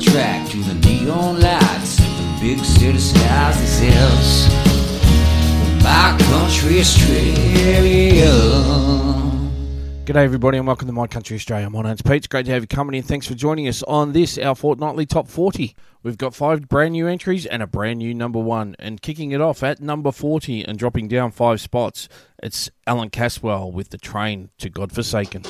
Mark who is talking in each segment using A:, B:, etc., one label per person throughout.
A: track to the neon lights of the big city skies. Says, My country Australia.
B: G'day, everybody, and welcome to My Country Australia. My name's Pete. It's great to have you company, and thanks for joining us on this, our fortnightly top 40. We've got five brand new entries and a brand new number one. And kicking it off at number 40 and dropping down five spots, it's Allan Caswell with The Train to Godforsaken.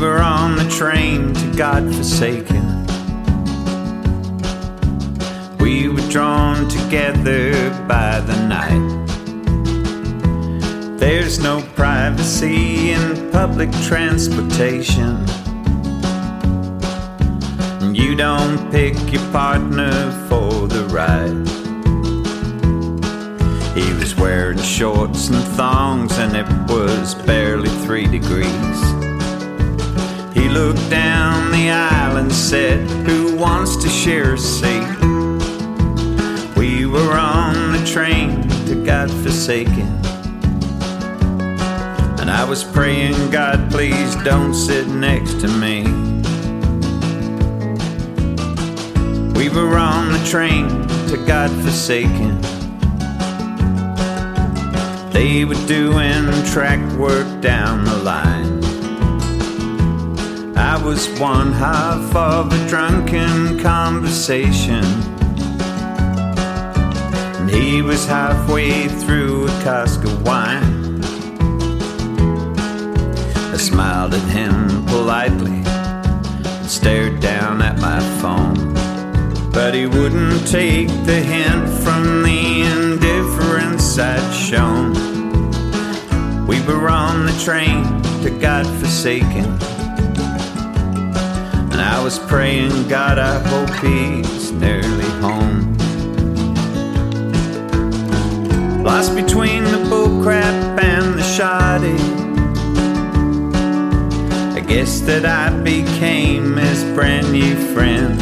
C: Were on the train to God-forsaken. We were drawn together by the night. There's no privacy in public transportation. You don't pick your partner for the ride. He was wearing shorts and thongs, and it was barely three degrees. Looked down the aisle and said, Who wants to share a seat? We were on the train to God-forsaken. And I was praying, God, please don't sit next to me. We were on the train to God-forsaken. They were doing track work down the line. I was one half of a drunken conversation. And he was halfway through a cask of wine. I smiled at him politely and stared down at my phone. But he wouldn't take the hint from the indifference I'd shown. We were on the train to God-forsaken. And I was praying, God, I hope he's nearly home. Lost between the bullcrap and the shoddy. I guess that I became his brand new friend.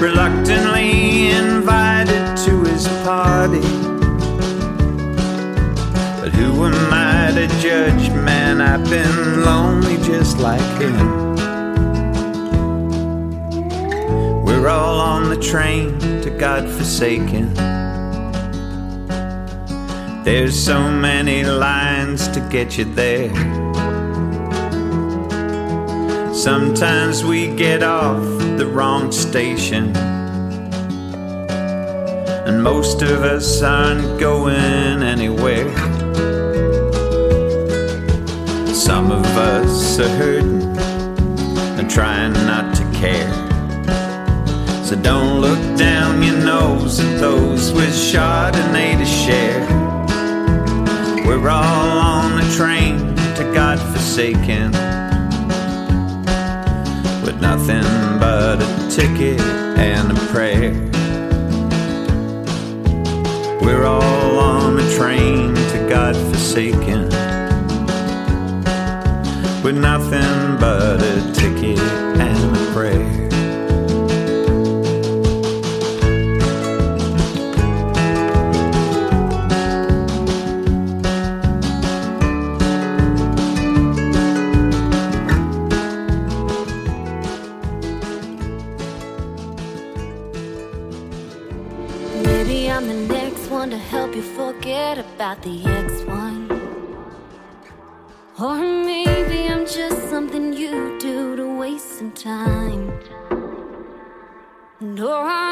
C: Reluctantly invited to his party. Who am I to judge, man? I've been lonely just like him. We're all on the train to God-forsaken. There's so many lines to get you there. Sometimes we get off the wrong station. And most of us aren't going anywhere. Some of us are hurting and trying not to care. So don't look down your nose at those with Chardonnay to share. We're all on a train to God-forsaken with nothing but a ticket and a prayer. We're all on a train to God-forsaken with nothing but a ticket and a prayer.
D: Maybe I'm the some time. And or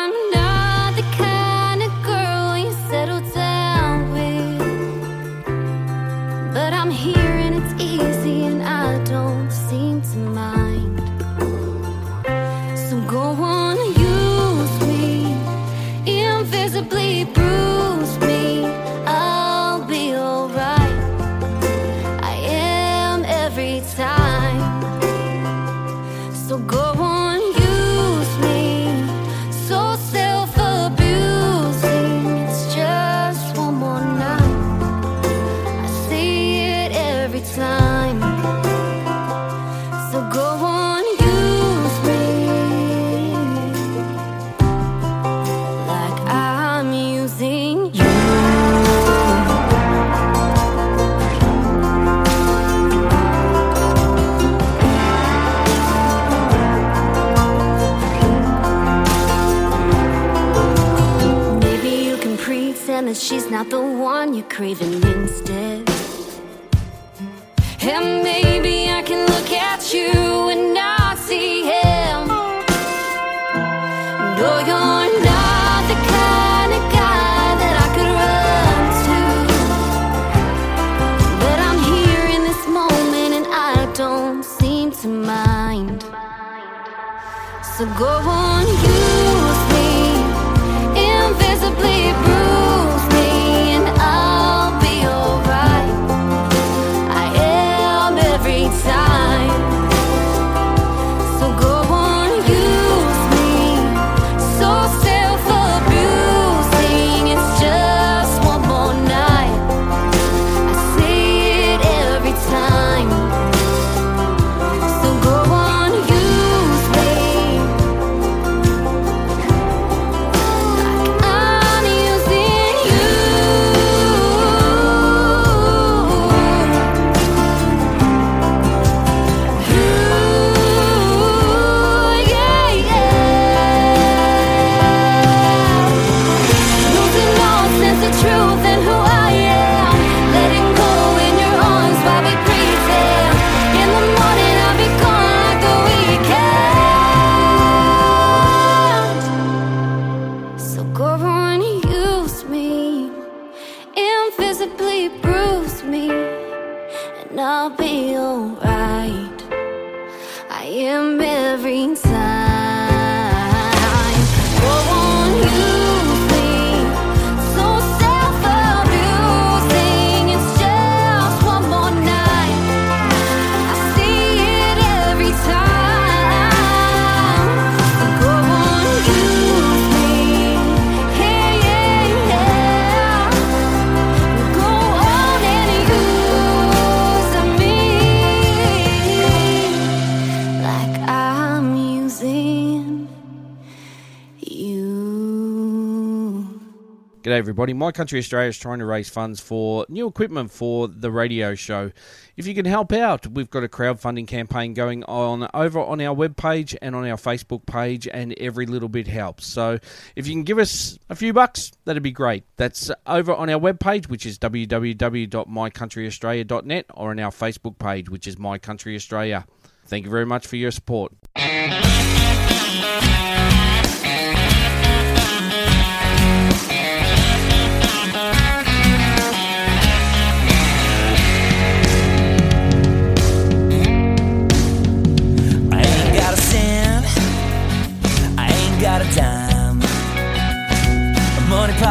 B: G'day, everybody. My Country Australia is trying to raise funds for new equipment for the radio show. If you can help out, we've got a crowdfunding campaign going on over on our webpage and on our Facebook page, and every little bit helps. So if you can give us a few bucks, that'd be great. That's over on our webpage, which is www.mycountryaustralia.net, or on our Facebook page, which is My Country Australia. Thank you very much for your support.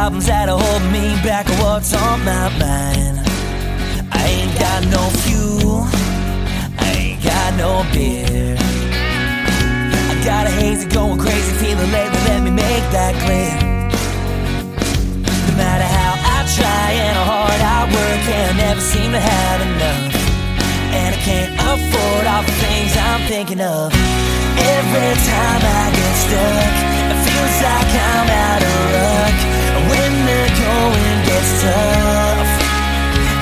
E: Problems that are holding me back are what's on my mind. I ain't got no fuel, I ain't got no beer. I got a hazy going crazy feeling lately, let me make that clear. No matter how I try and how hard I work, I never seem to have enough. And I can't afford all the things I'm thinking of. Every time I get stuck, it feels like I'm out of luck. Going gets tough,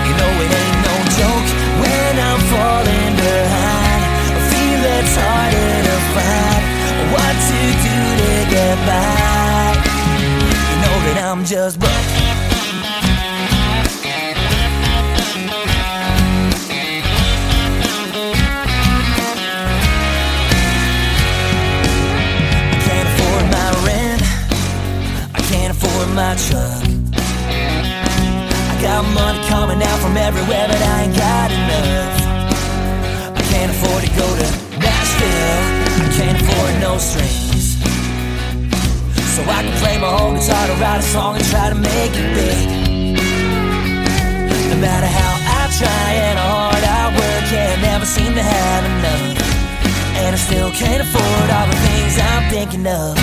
E: you know it ain't no joke. When I'm falling behind, I feel it's harder to find what to do to get by. You know that I'm just broke. I can't afford my rent. I can't afford my truck. Got money coming out from everywhere, but I ain't got enough. I can't afford to go to Nashville. I can't afford no strings. So I can play my whole guitar to write a song and try to make it big. No matter how I try and how hard I work, yeah, I never seem to have enough. And I still can't afford all the things I'm thinking of.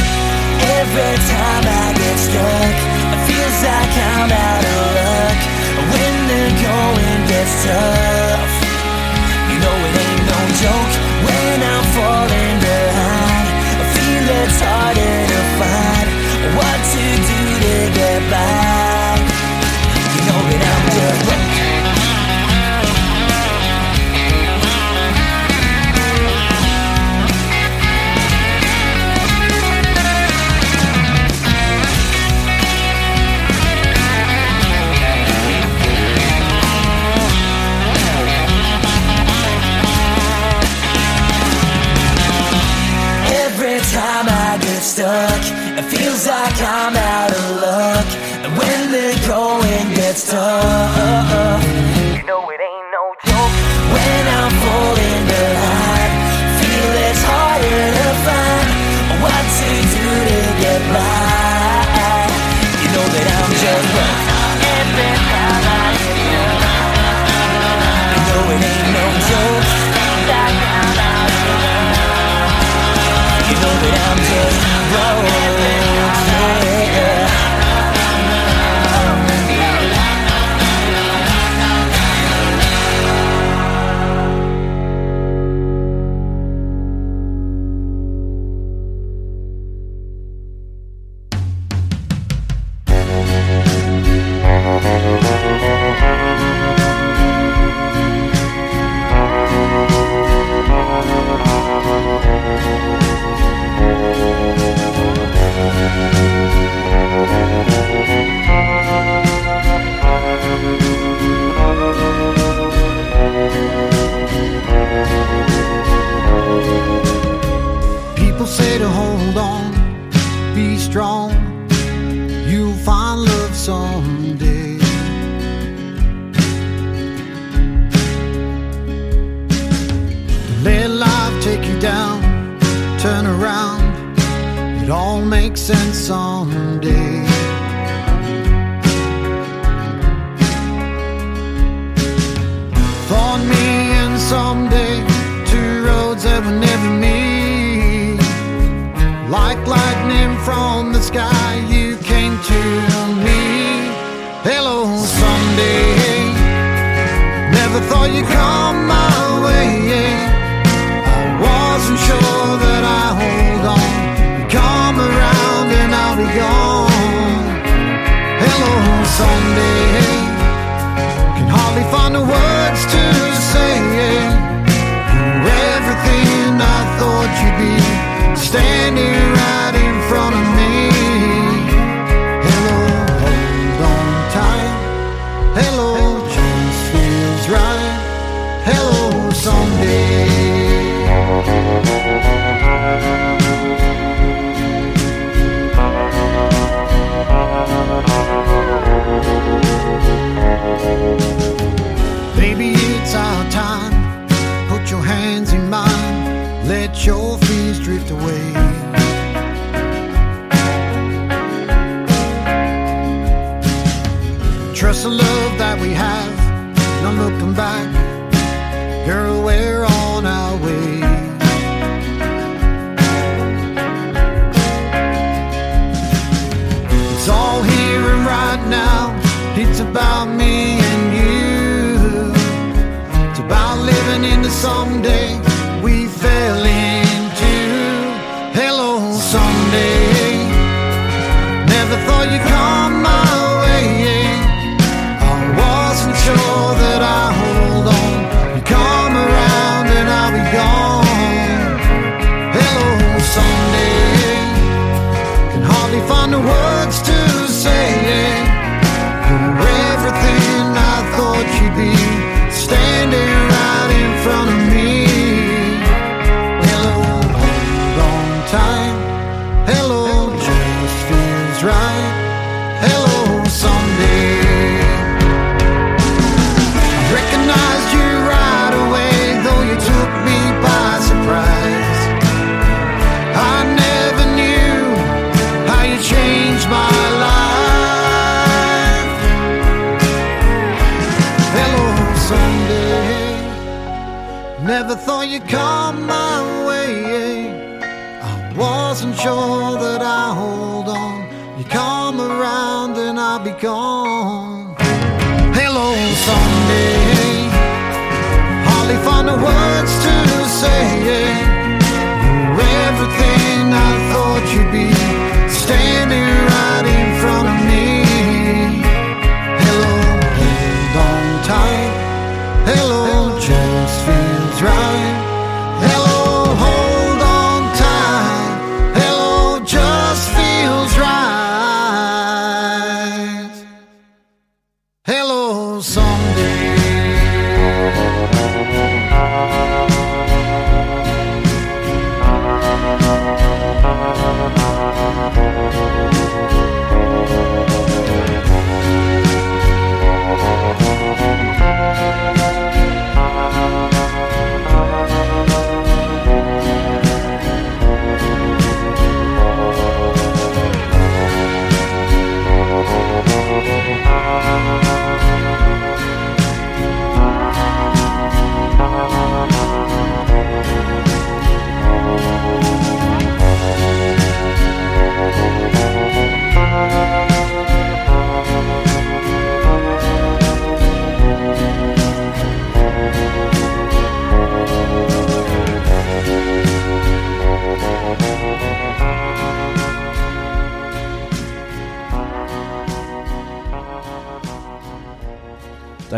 E: Every time I get stuck, it feels like I'm out of luck. When the going gets tough, you know it ain't no joke. When I'm falling behind, I feel it's harder to find what to do to get by. You know that I'm just It feels like I'm out of luck. And when the going gets tough, you know it ain't no joke. When I'm falling behind, feel it's harder to find what to do to get by. You know that I'm just rough. You know it ain't no joke. You know that I'm just
F: someday.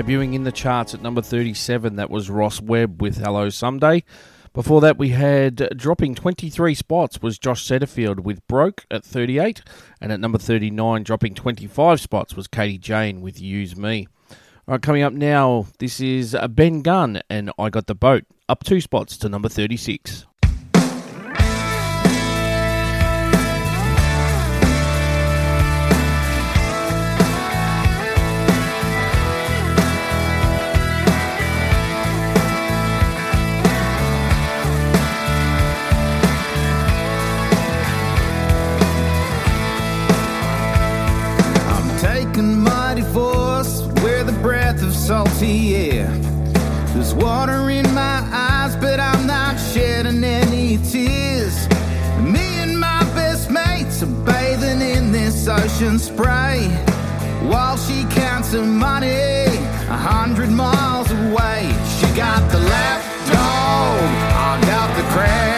B: Debuting in the charts at number 37, that was Ross Webb with Hello Someday. Before that, we had dropping 23 spots was Josh Setterfield with Broke at 38. And at number 39, dropping 25 spots was Katie Jayne with Use Me. All right, coming up now, this is Benn Gunn and I Got the Boat, up two spots to number 36.
F: Salty air. There's water in my eyes, but I'm not shedding any tears. Me and my best mates are bathing in this ocean spray. While she counts her money a hundred miles away, she got the lap dog, I got the crab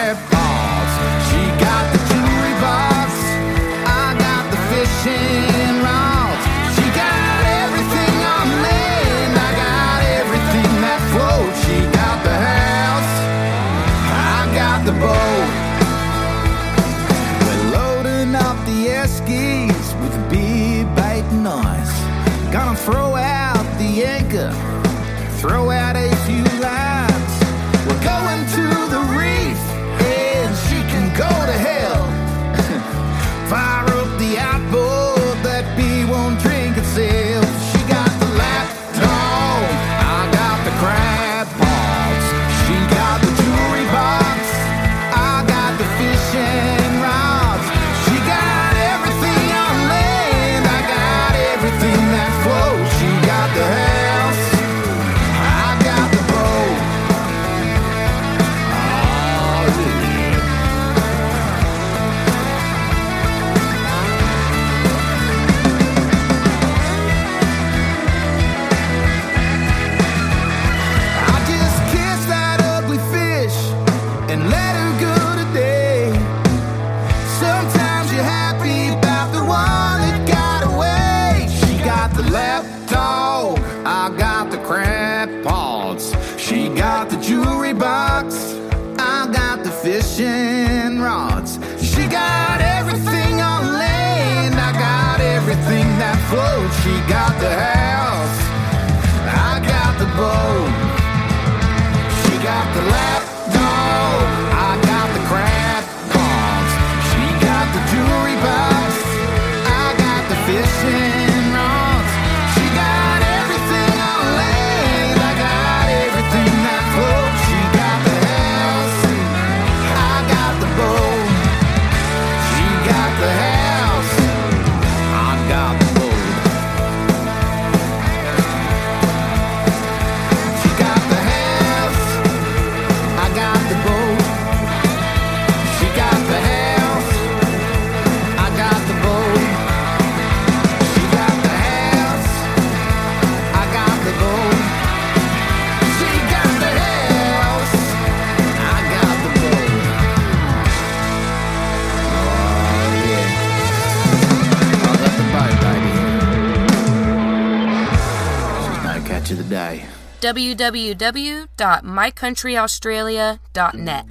G: www.mycountryaustralia.net.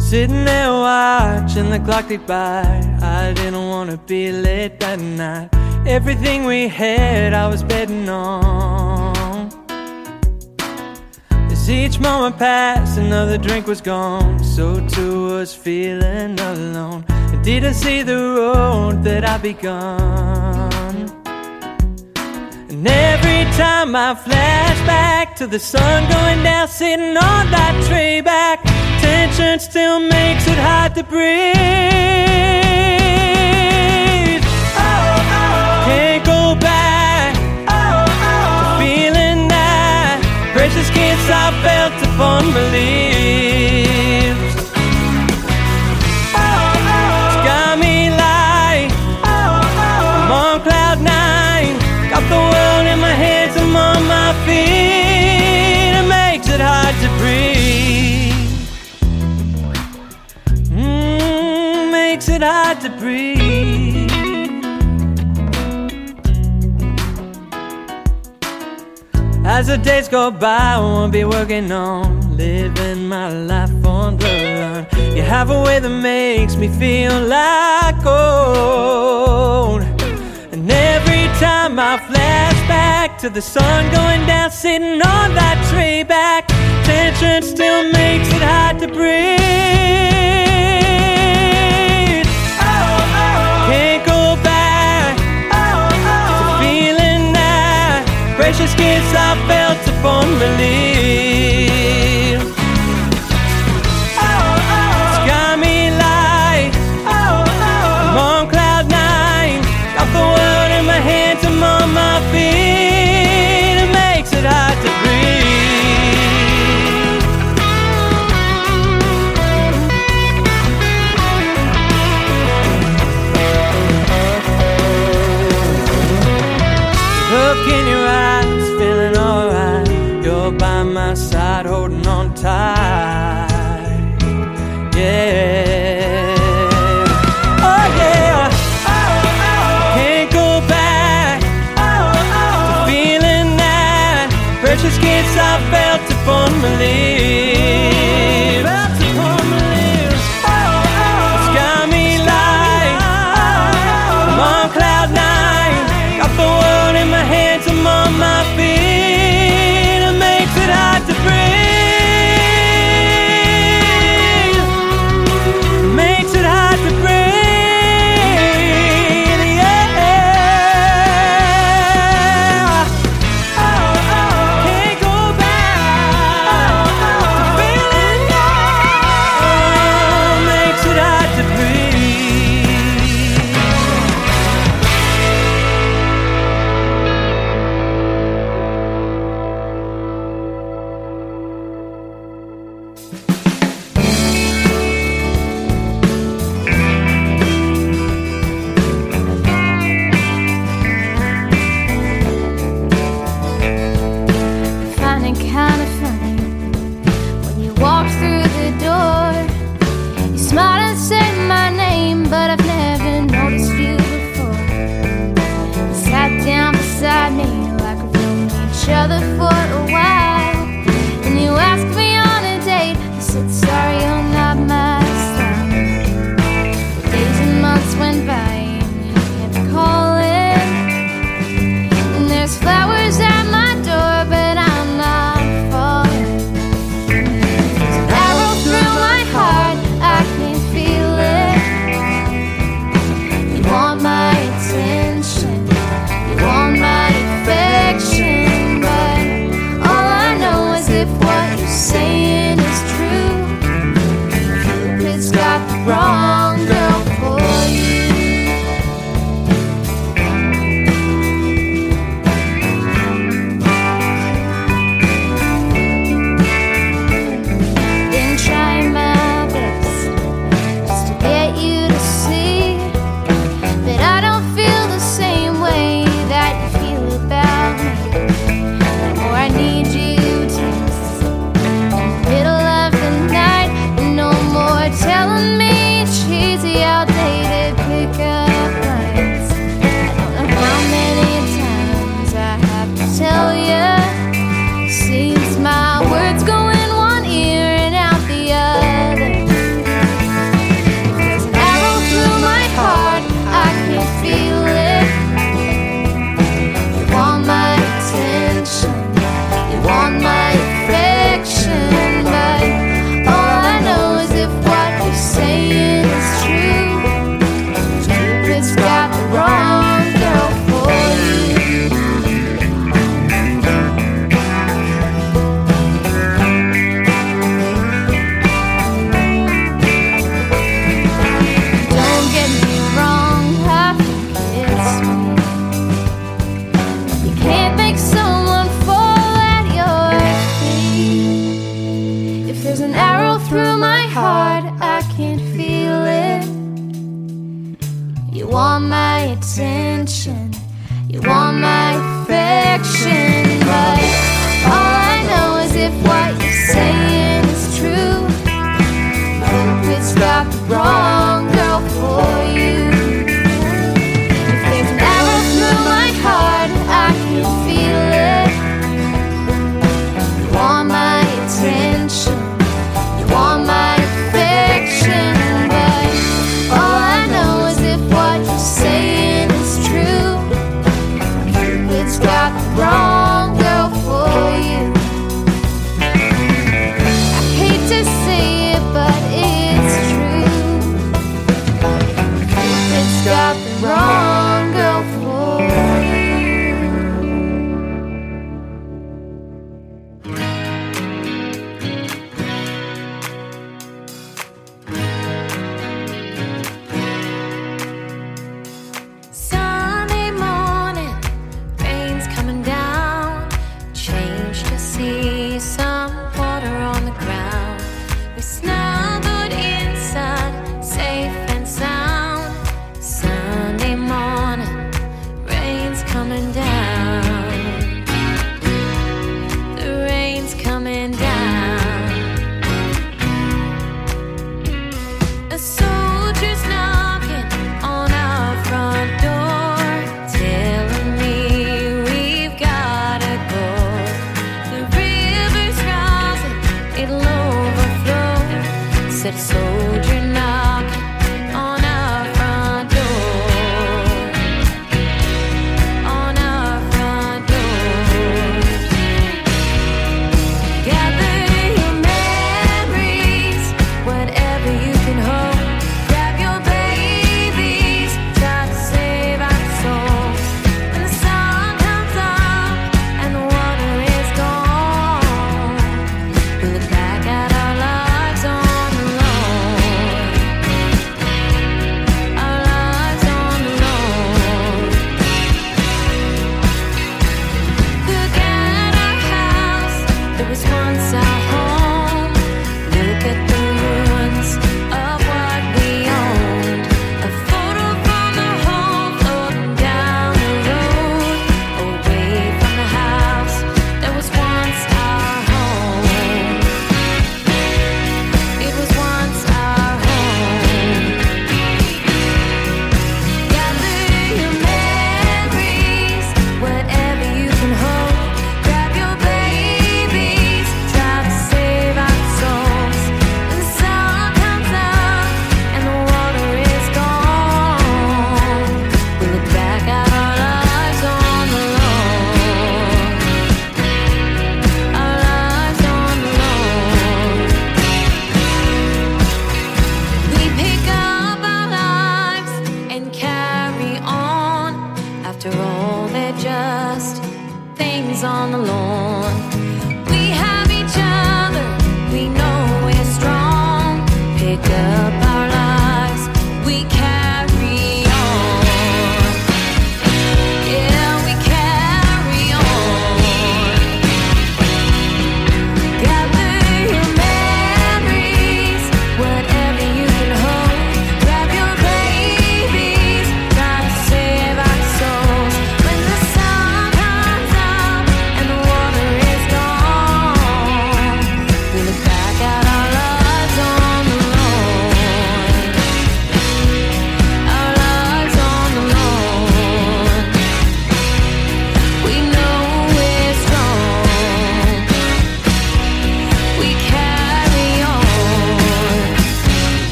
H: Sitting there watching the clock tick by. I didn't wanna be late that night. Everything we had, I was betting on. As each moment passed, another drink was gone. So too was feeling alone. I didn't see the road that I begun. And every time I flash back to the sun going down, sitting on that tree back, tension still makes it hard to breathe. Oh, oh. Can't go back Oh, to feeling that precious kiss I felt upon my to breathe. As the days go by, I won't be working on living my life on the line. You have a way that makes me feel like gold. And every time I flash back to the sun going down, sitting on that tree back, tension still makes it hard to breathe. Greatest gifts I felt upon relief. time. Yeah. Oh, yeah. Can't go back to feeling that precious gifts I felt to
I: formerly.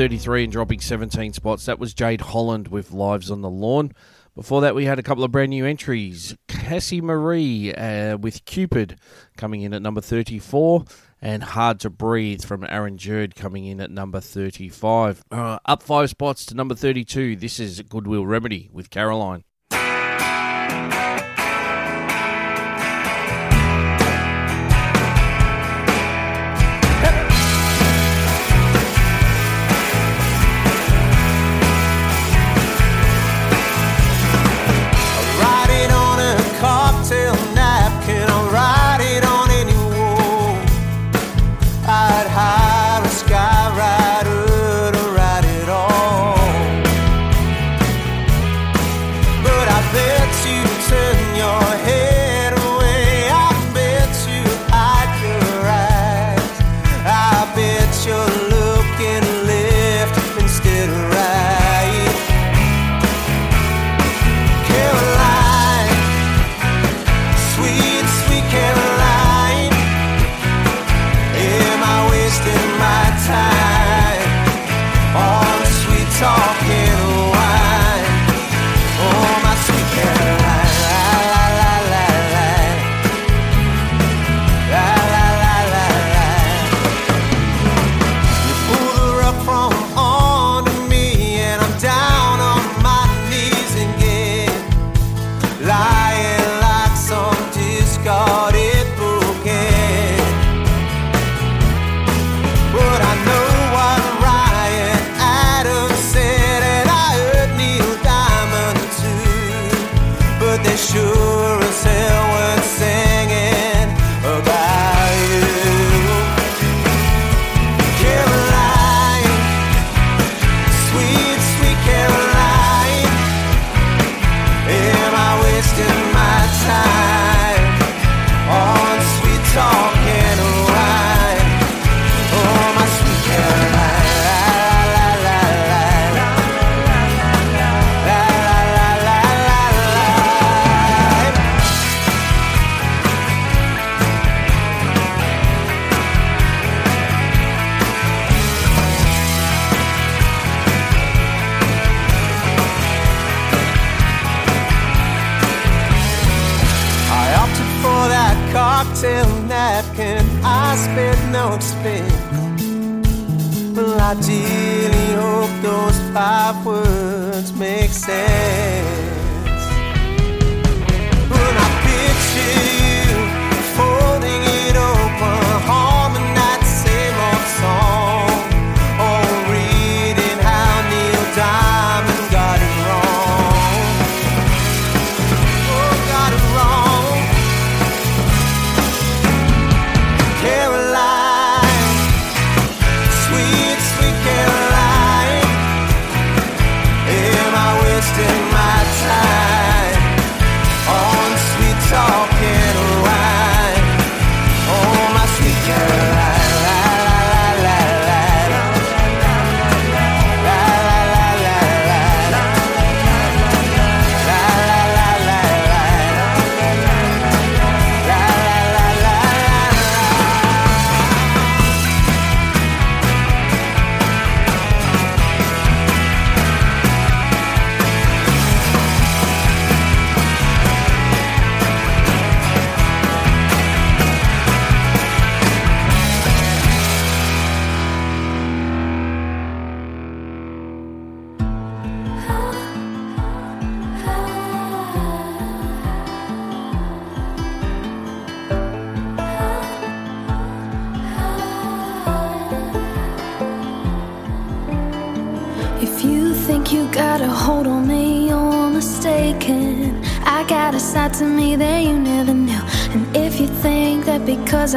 I: 33 and dropping 17 spots. That was Jade Holland with Lives on the Lawn. Before that, we had a couple of brand new entries. Casey Marie uh, with Cupid coming in at number 34, and Hard to Breathe from Aaron Jurd coming in at number 35. Uh, up five spots to number 32. This is Goodwill Remedy with Caroline.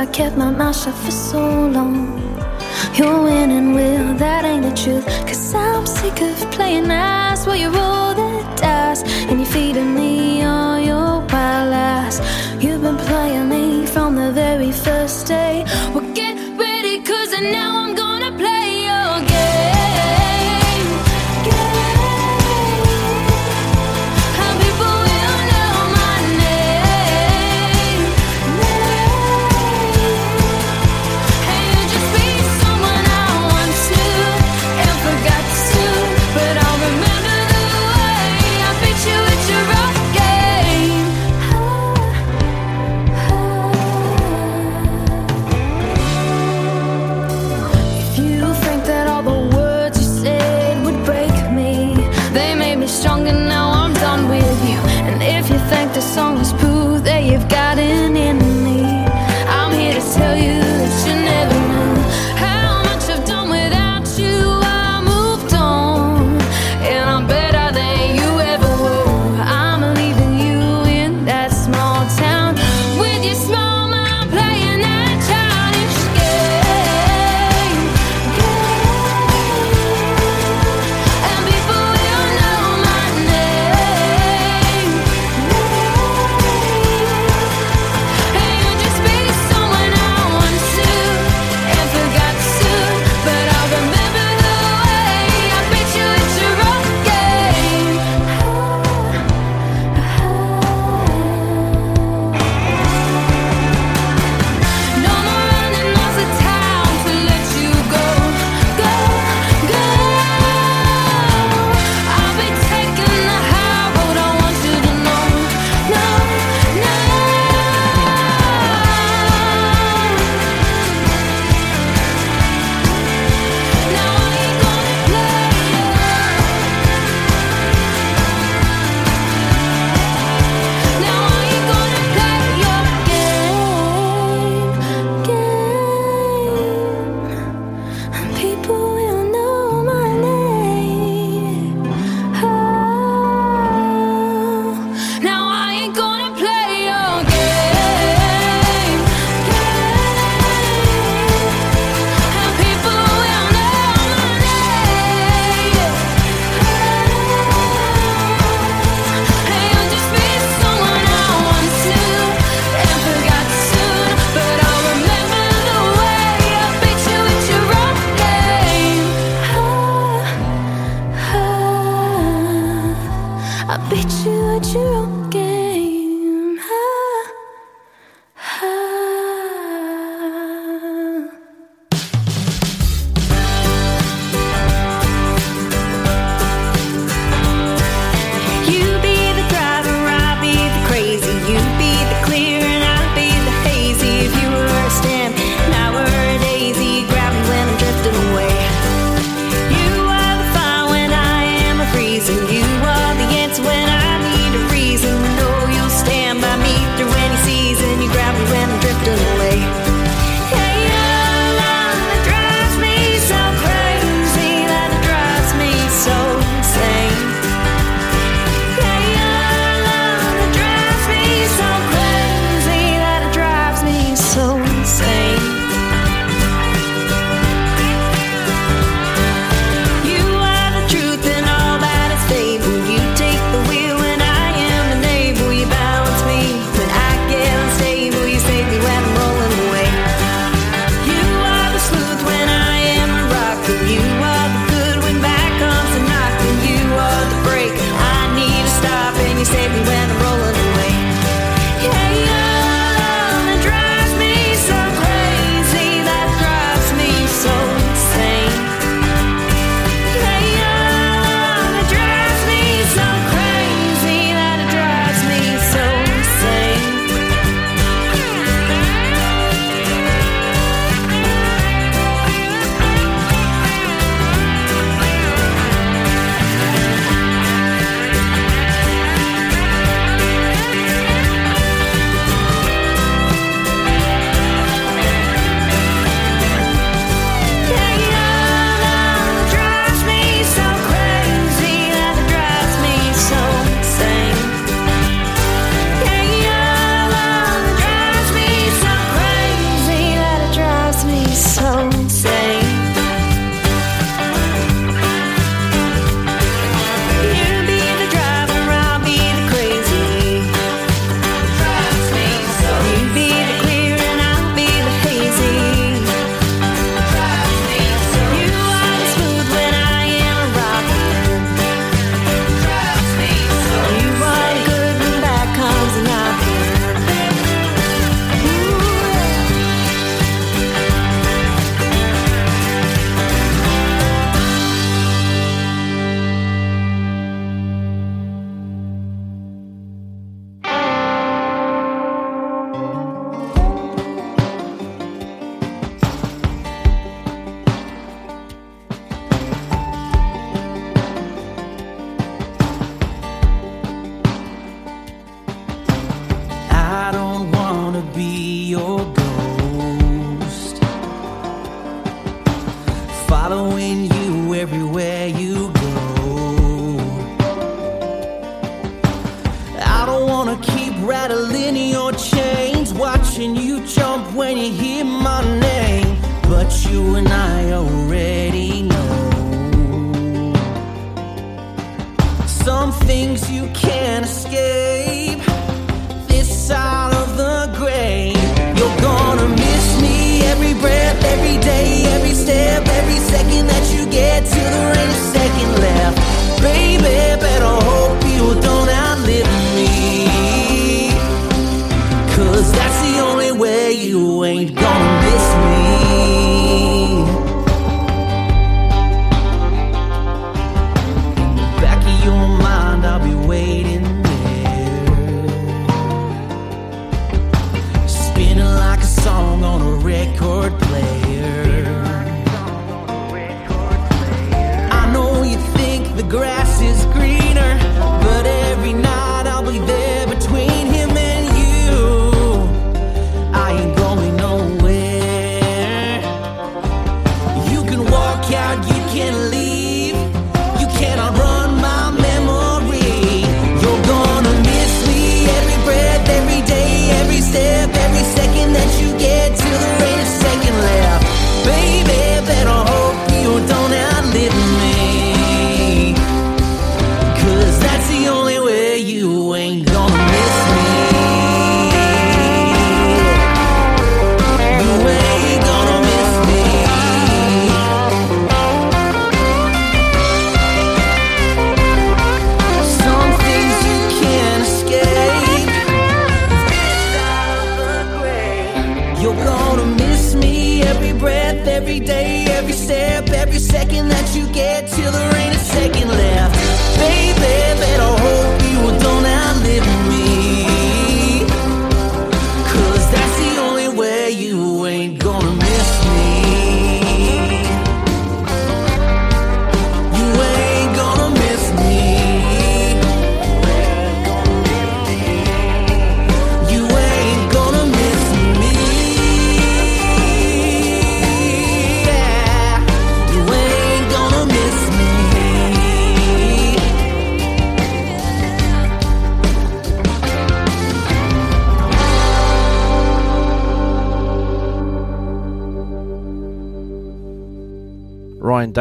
I: I kept my mouth shut for so long. You're winning, will, that ain't the truth. Cause I'm sick of playing nice while you roll the dice. And you're feeding me all your wild lies. You've been playing me from the very first day.
E: We're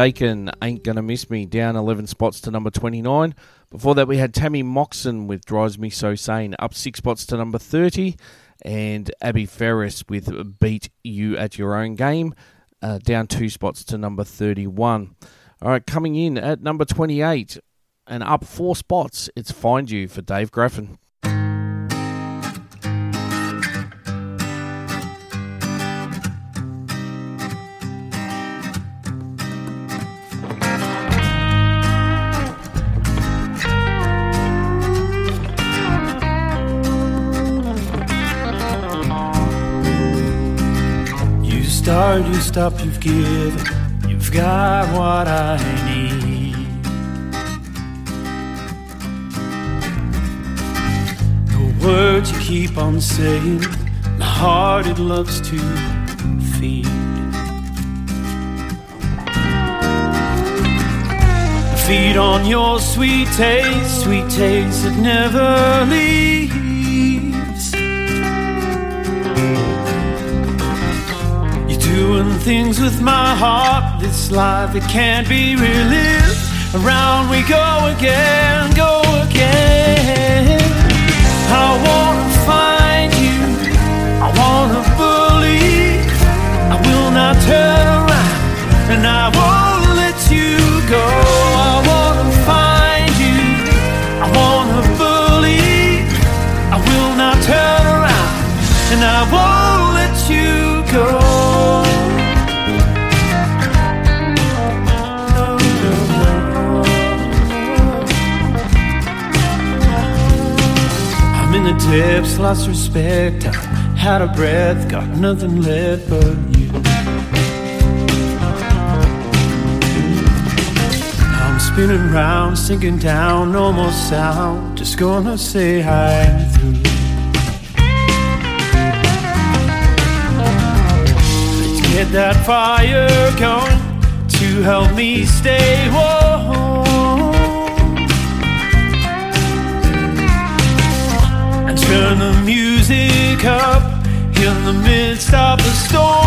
B: Ryan ain't gonna miss me down 11 spots to number 29. Before that, we had Tammy Moxon with Drives Me So Sane up six spots to number 30, and Abbie Ferris with Beat You at Your Own Game uh, down two spots to number 31. All right, coming in at number 28 and up four spots, it's Find You for Dave Graffin.
J: Start, you stop, you've given. You've got what I need. The words you keep on saying, my heart it loves to feed. Feed on your sweet taste, sweet taste that never leaves. Doing things with my heart, this life it can't be relived. Around we go again, go again. I wanna find you, I wanna believe. I will not turn around, and I won't let you go. I wanna find you, I wanna believe. I will not turn around, and I won't let you go. lips, lost respect. I had a breath, got nothing left but you. I'm spinning round, sinking down, no more sound. Just gonna say I'm through. Let's get that fire going to help me stay warm. turn the music up in the midst of the storm.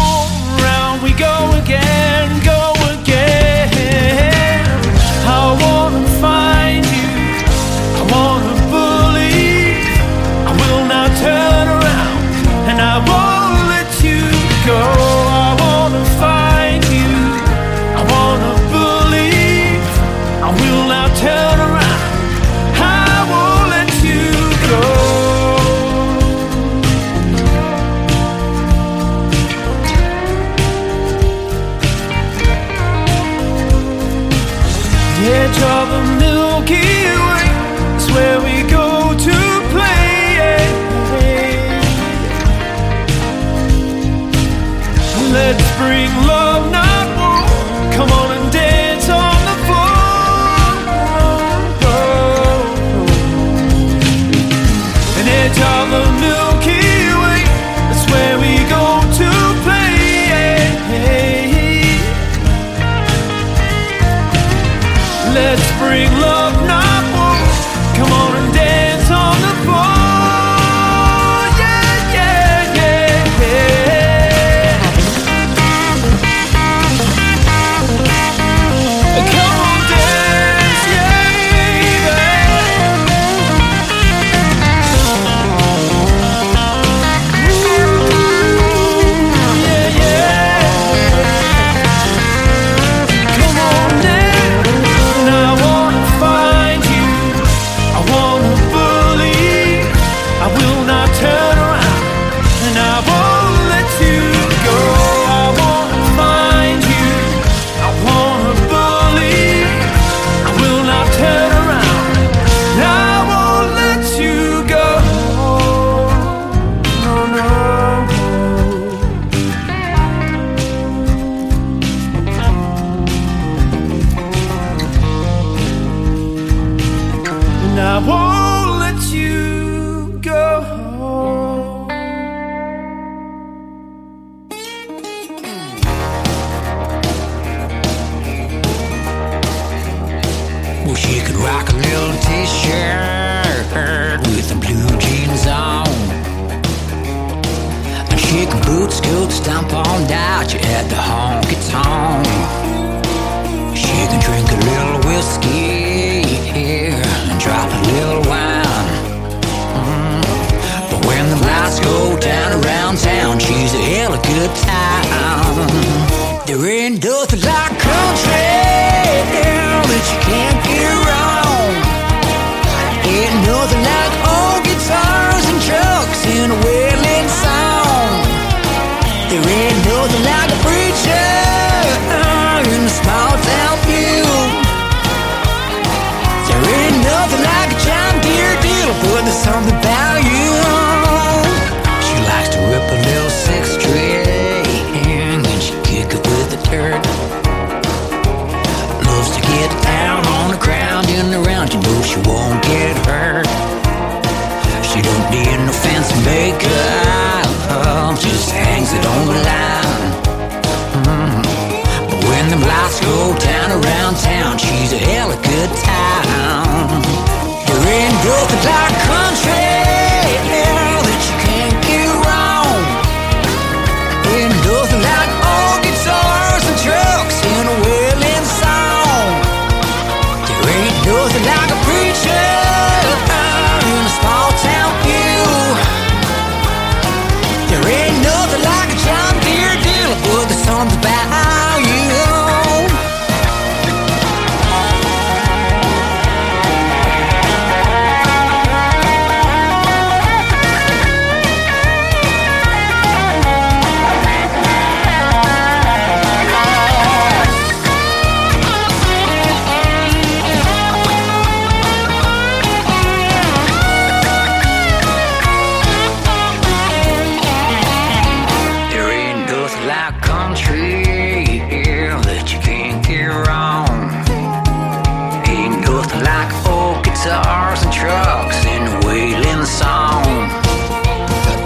K: guitars and trucks and wailing song.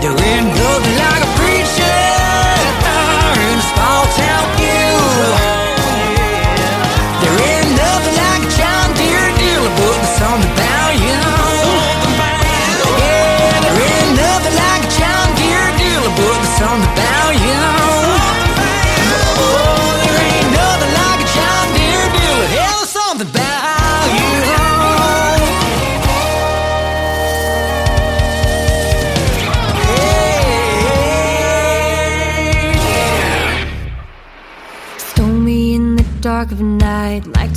K: Doing good like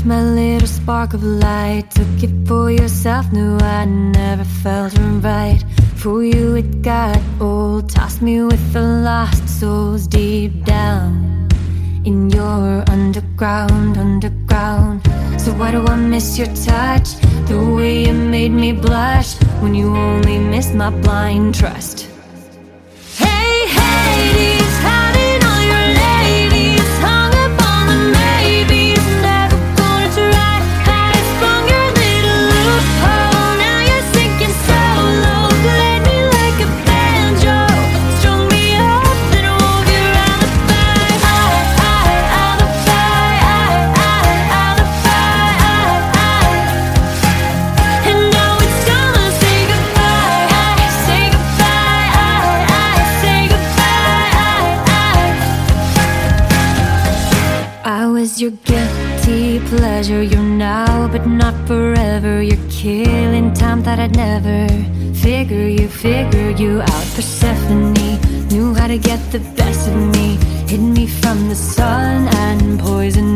L: my little spark of light. Took it for yourself, knew I never felt right. For you, it got old, tossed me with the lost souls deep down in your underground, underground. So, why do I miss your touch? The way you made me blush when you only missed my blind trust. your guilty pleasure. You're now, but not forever. You're killing time that I'd never figure you, figure you out. Persephone knew how to get the best of me, hid me from the sun and
M: poison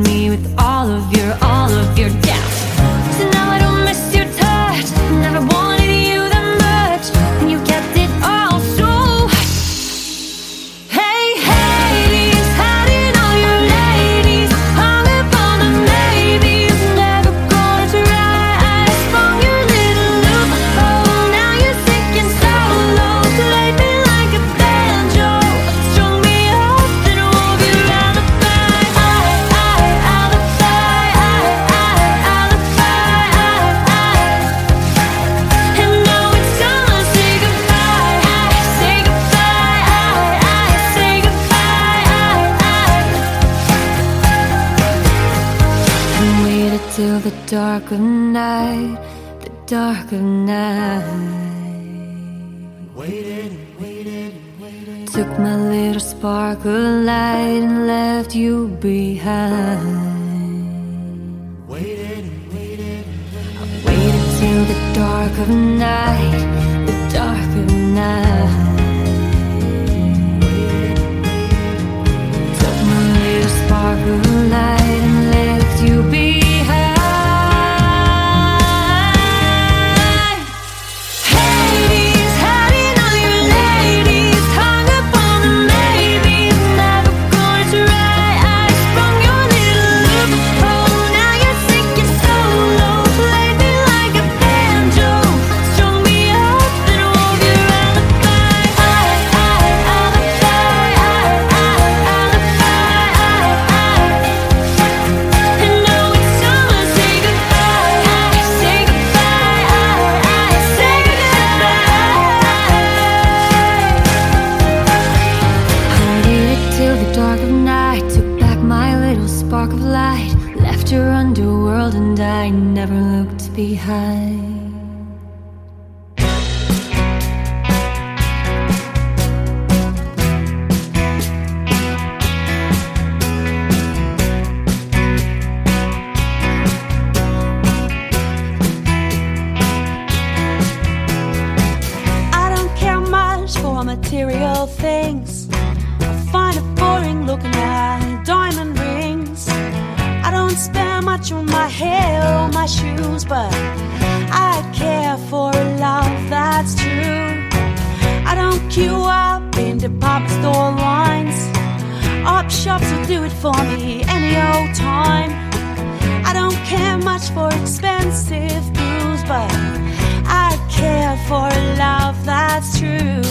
M: for me any old time. I don't care much for expensive booze, but I care for love that's true.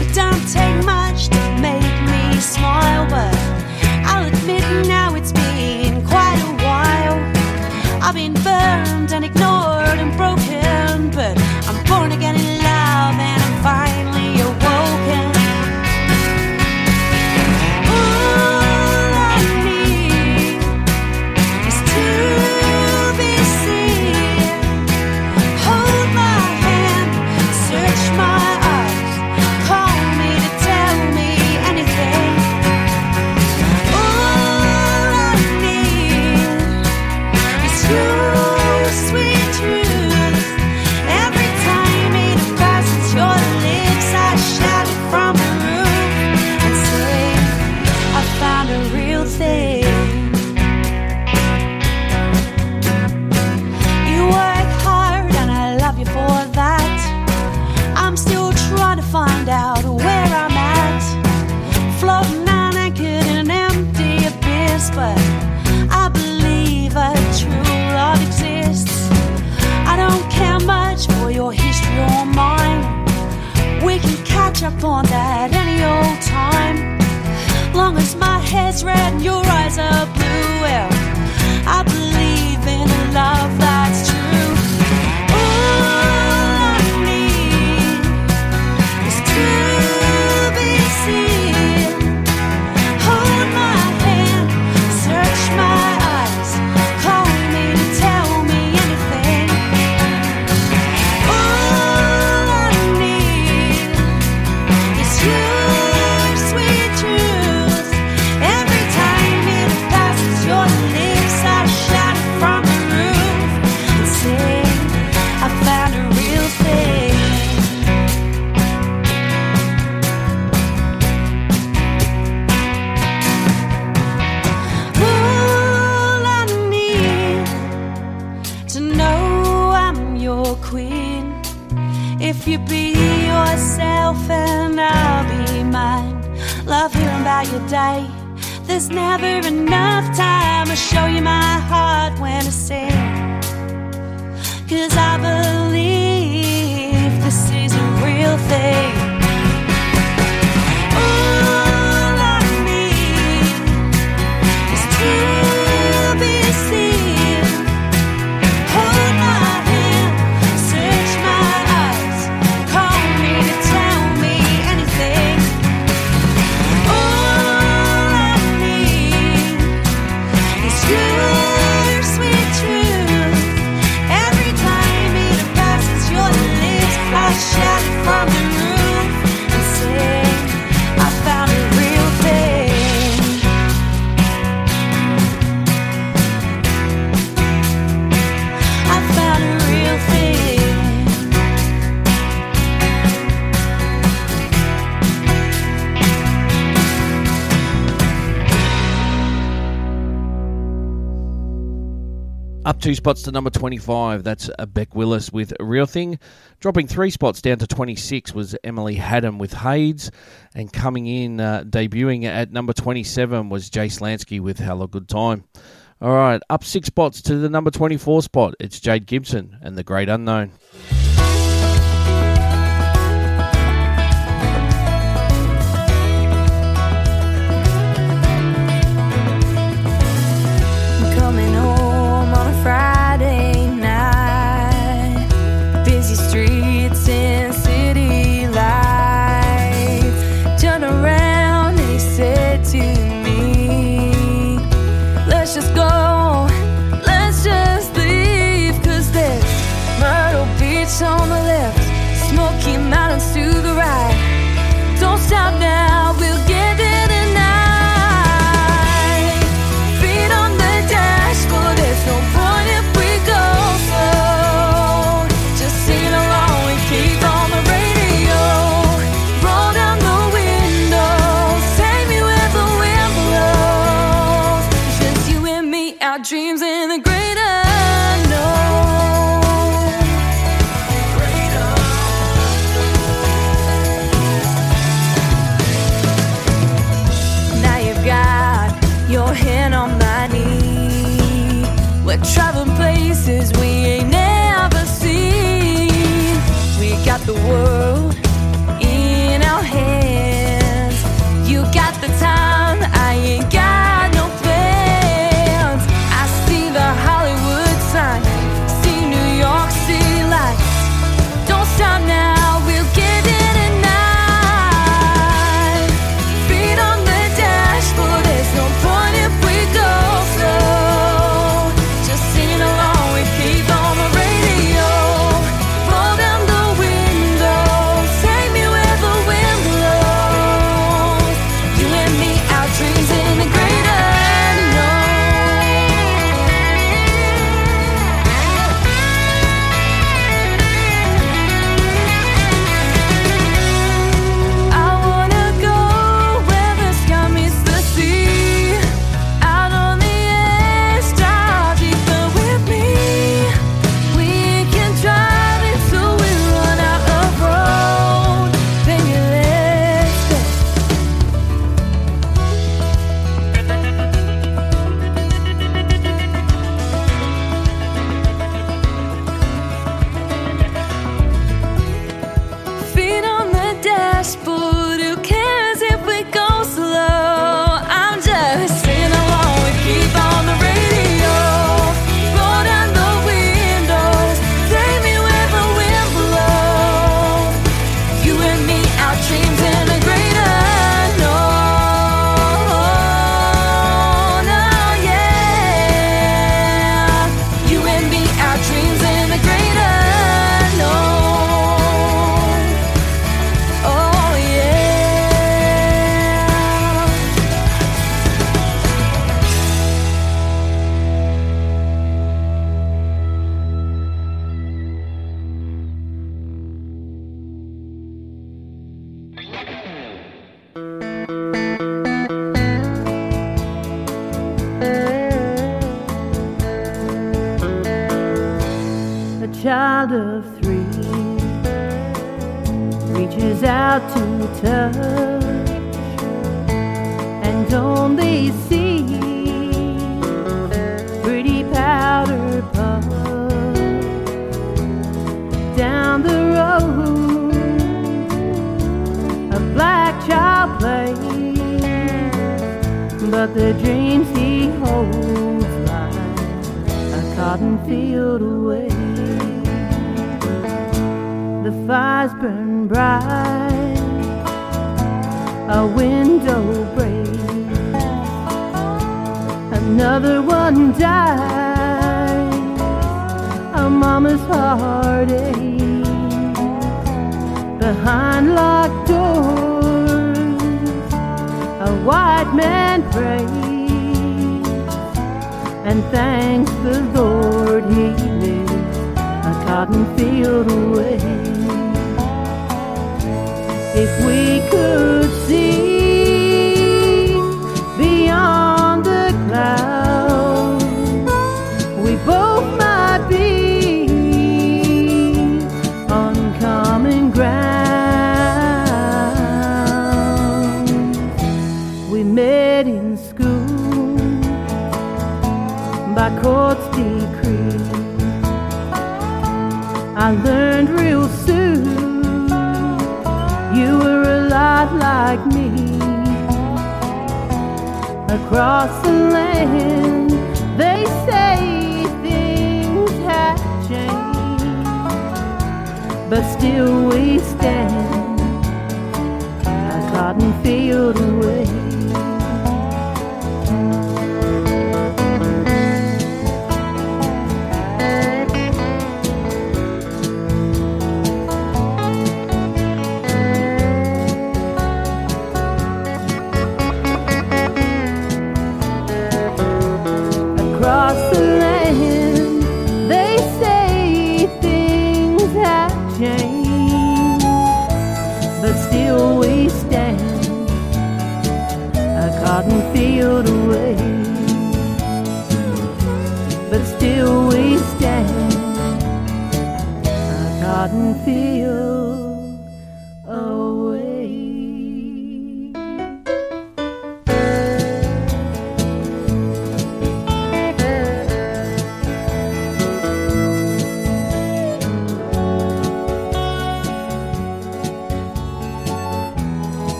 M: It don't take much to make me smile, but I'll admit now it's been quite a while. I've been burned and ignored and broken, but I'm born again Never enough time to show you my heart when I sing. Cause I believe.
I: Two spots to number 25. That's Bec Willis with Real Thing. Dropping three spots down to 26 was Emily Hatton with Hades. And coming in, uh, debuting at number 27 was Jase Lansky with Hella Good Time. All right, up six spots to the number 24 spot. It's Jade Gibson and The Great Unknown.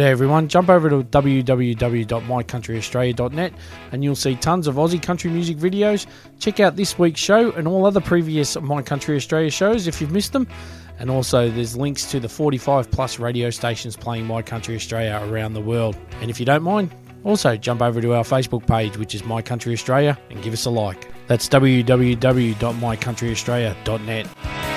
B: G'day everyone, jump over to www.mycountryaustralia.net and you'll see tons of Aussie country music videos. Check out this week's show and all other previous My Country Australia shows if you've missed them. And also, there's links to the 45 plus radio stations playing My Country Australia around the world. And if you don't mind, also jump over to our Facebook page, which is My Country Australia, and give us a like. That's www.mycountryaustralia.net.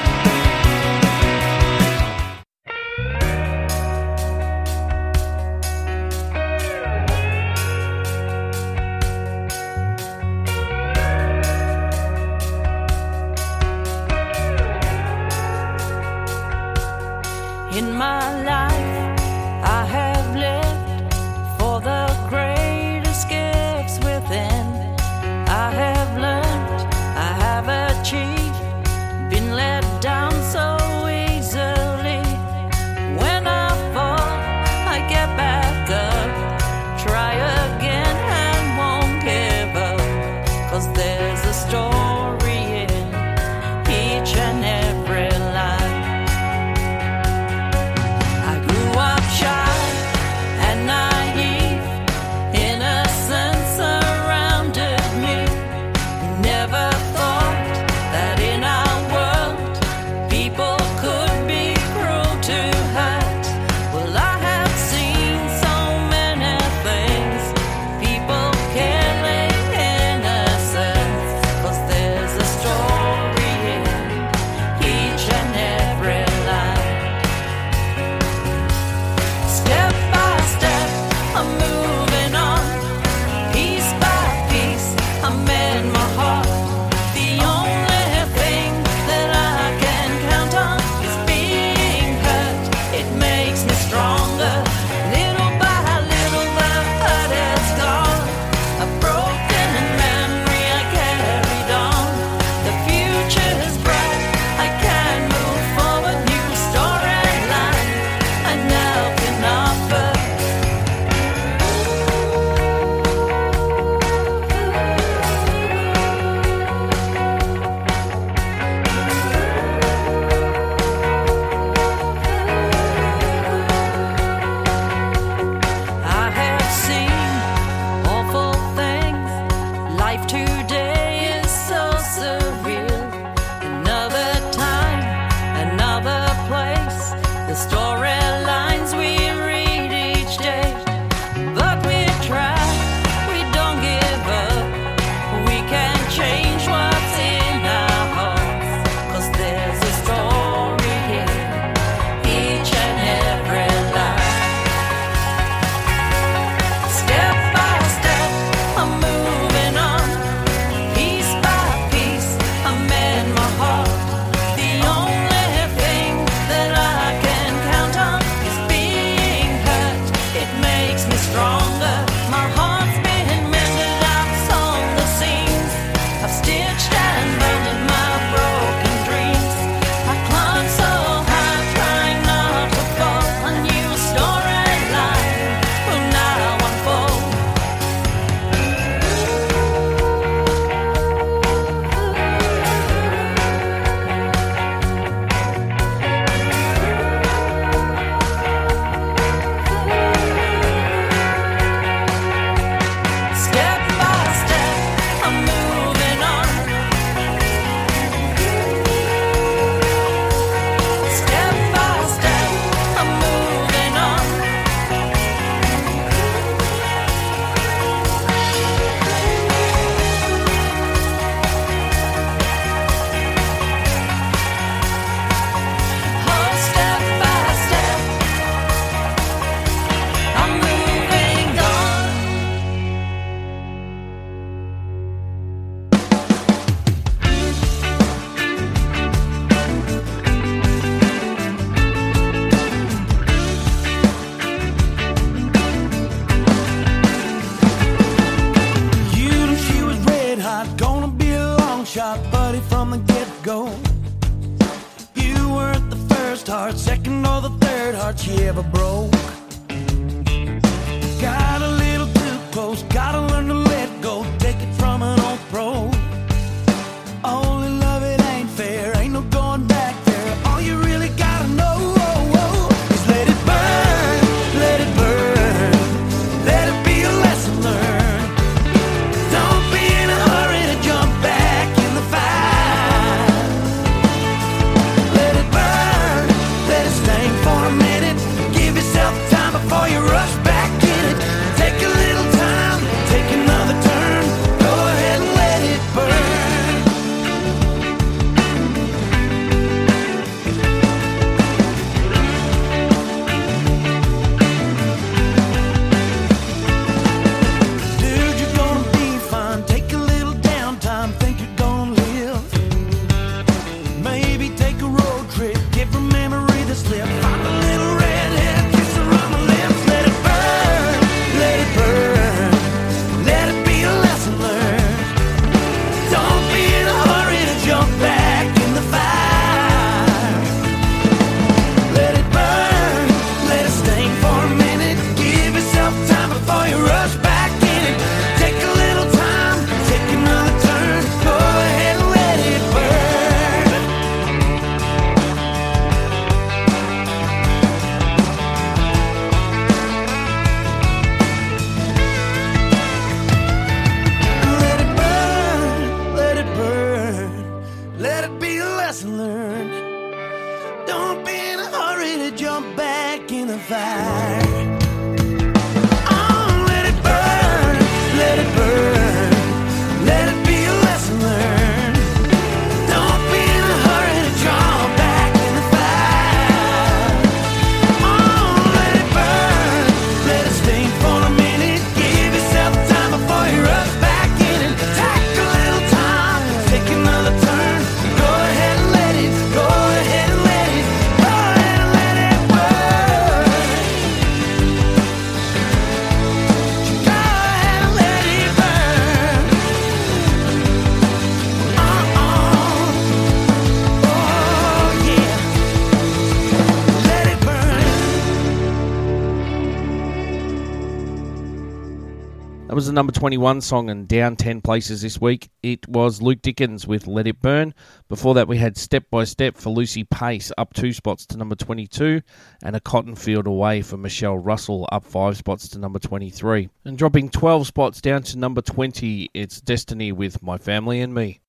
B: number 21 song and down 10 places this week. It was Luke Dickens with Let It Burn. Before that, we had Step by Step for Lucy Pace up two spots to number 22, and A Cotton Field Away for Michelle Russell up five spots to number 23. And dropping 12 spots down to number 20, it's Destiny with My Family and Me.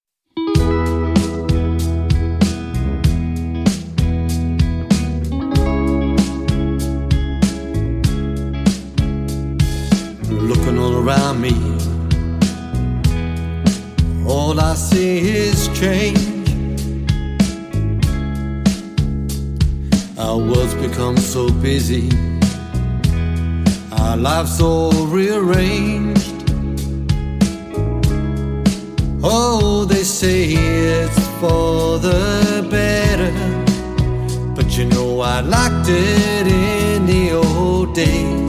N: looking all around me. All I see is change. Our world's become so busy, our lives all rearranged. Oh, they say it's for the better, but you know I liked it in the old days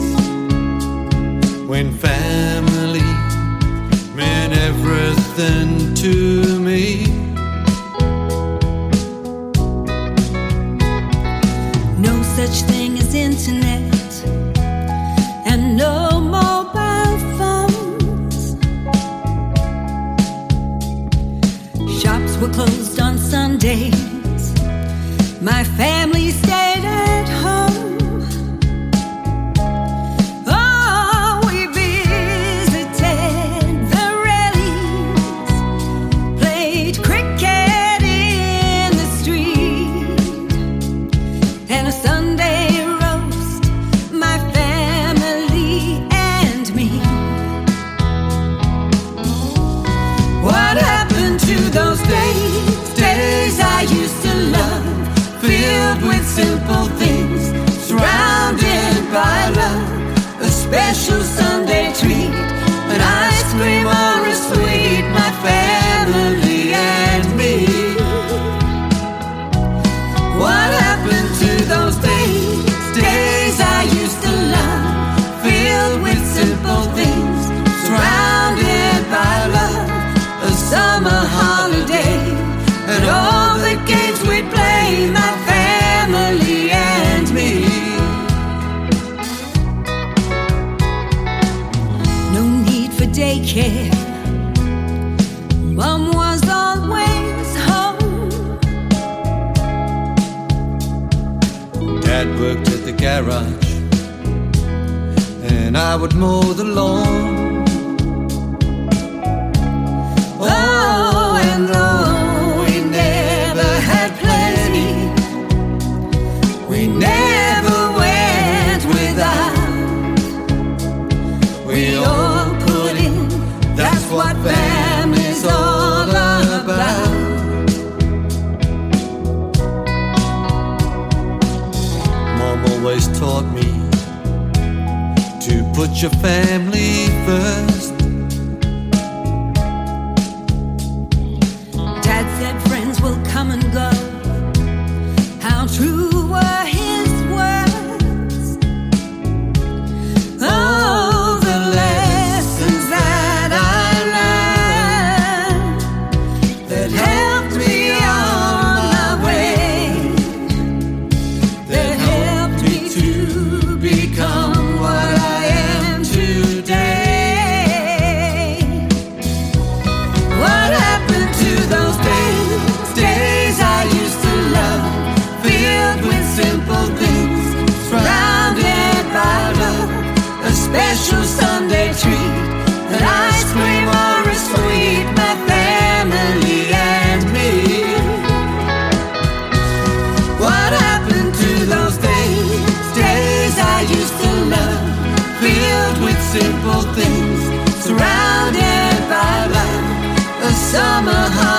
N: when family meant everything to me. garage and I would mow the lawn.
O: put
N: your family first.
O: summer
P: home.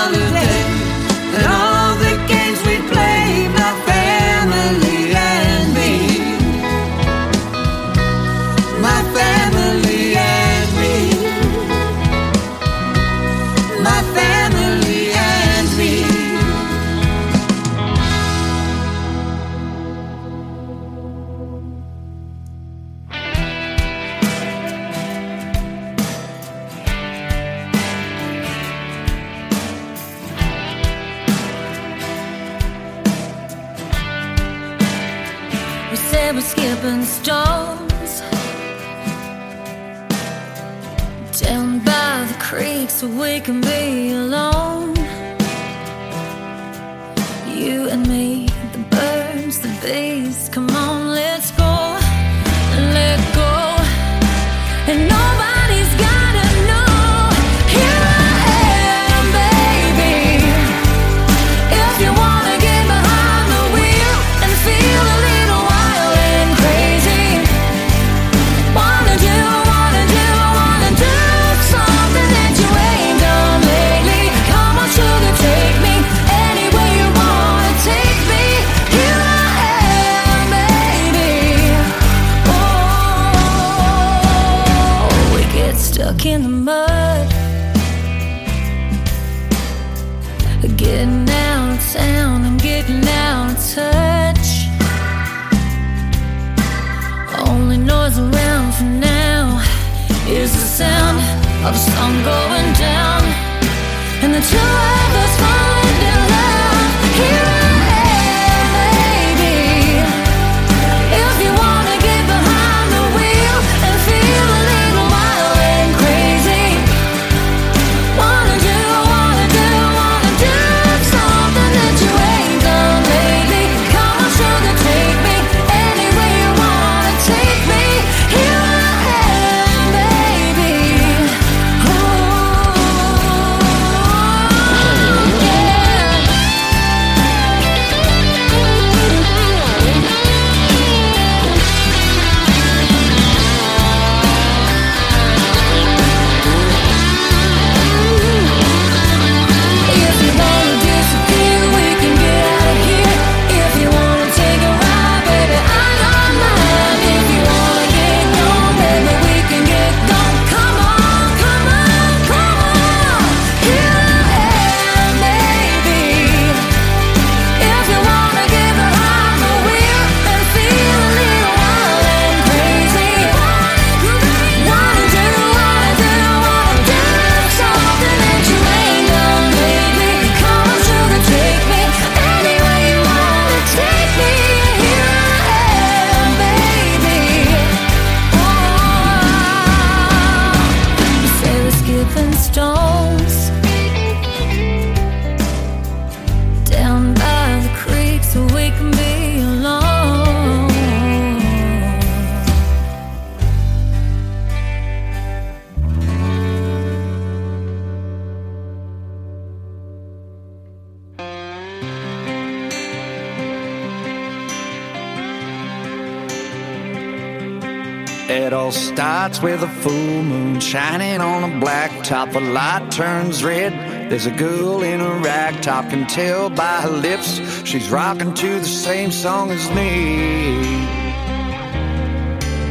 P: The
M: light turns red. There's a girl in a rag top. Can tell by her lips she's rocking to the same song as me.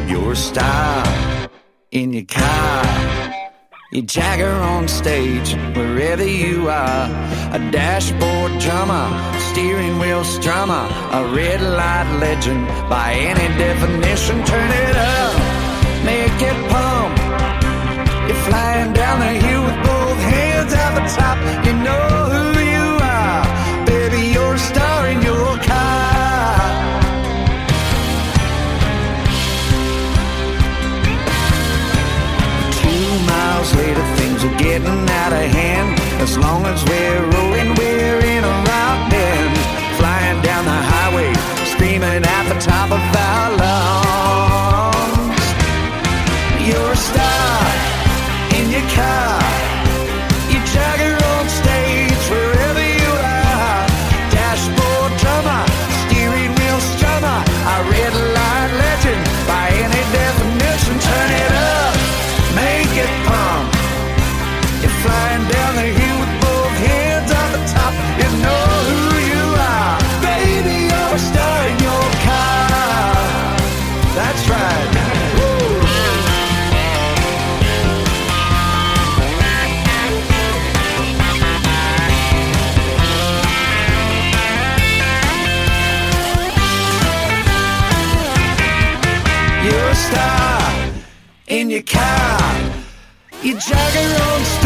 M: Your style in your car. You jagger on stage, wherever you are. A dashboard drummer, steering wheel strummer, a red light legend. By any definition, turn it up, make it pump. Flying down the hill with both hands at the top. You know who you are, baby. You're a star in your car. Two miles later, things are getting out of hand. As long as we're jog around.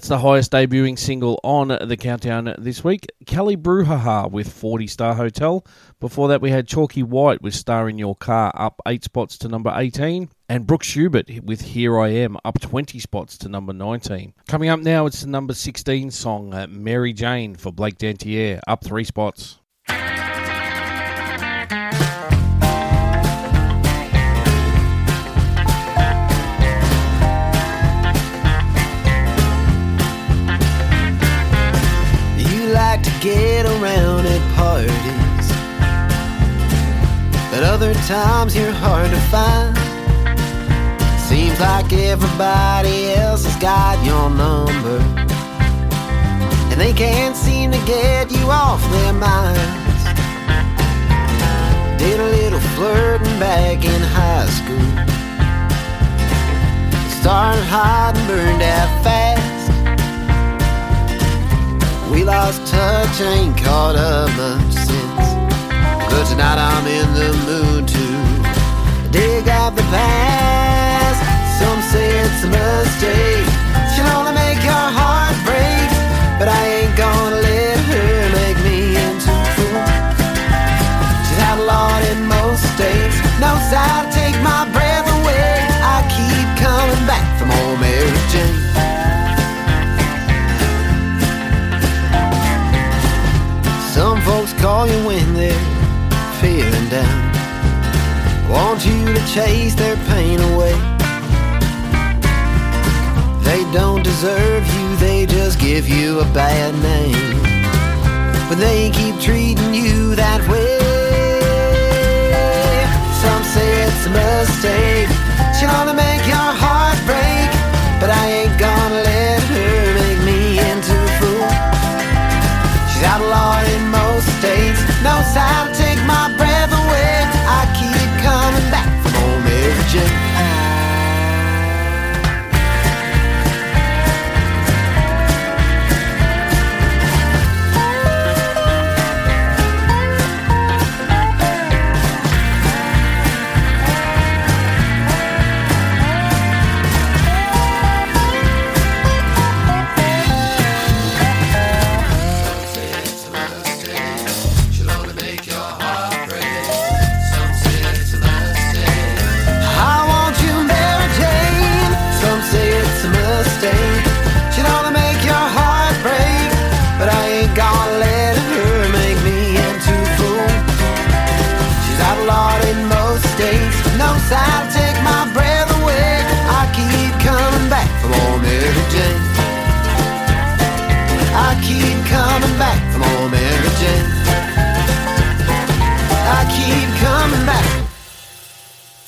M: That's the
B: highest debuting single on the countdown this week. Kelly Brouhaha with 40 Star Hotel. Before that, we had Chalkie White with Star in Your Car up 8 spots to number 18. And Brooke Schubert with Here I Am up 20 spots to number 19. Coming up now, it's the number 16 song, uh, Mary Jane for Blake Dantier, up 3 spots.
G: Get around at parties, but other times you're hard to find. Seems like everybody else has got your number, and they can't seem to get you off their minds. Did a little flirting back in high school. Started hot and burned out fast. We lost touch, ain't caught up much since. But tonight I'm in the mood to dig up the past. Some say it's a mistake. She'll only make your heart break. But I ain't gonna let her make me into a fool. She's outlawed in most states. Knows how Want you to chase their pain away. They don't deserve you, they just give you a bad name. But they keep treating you that way. Some say it's a mistake. She'll only make your heart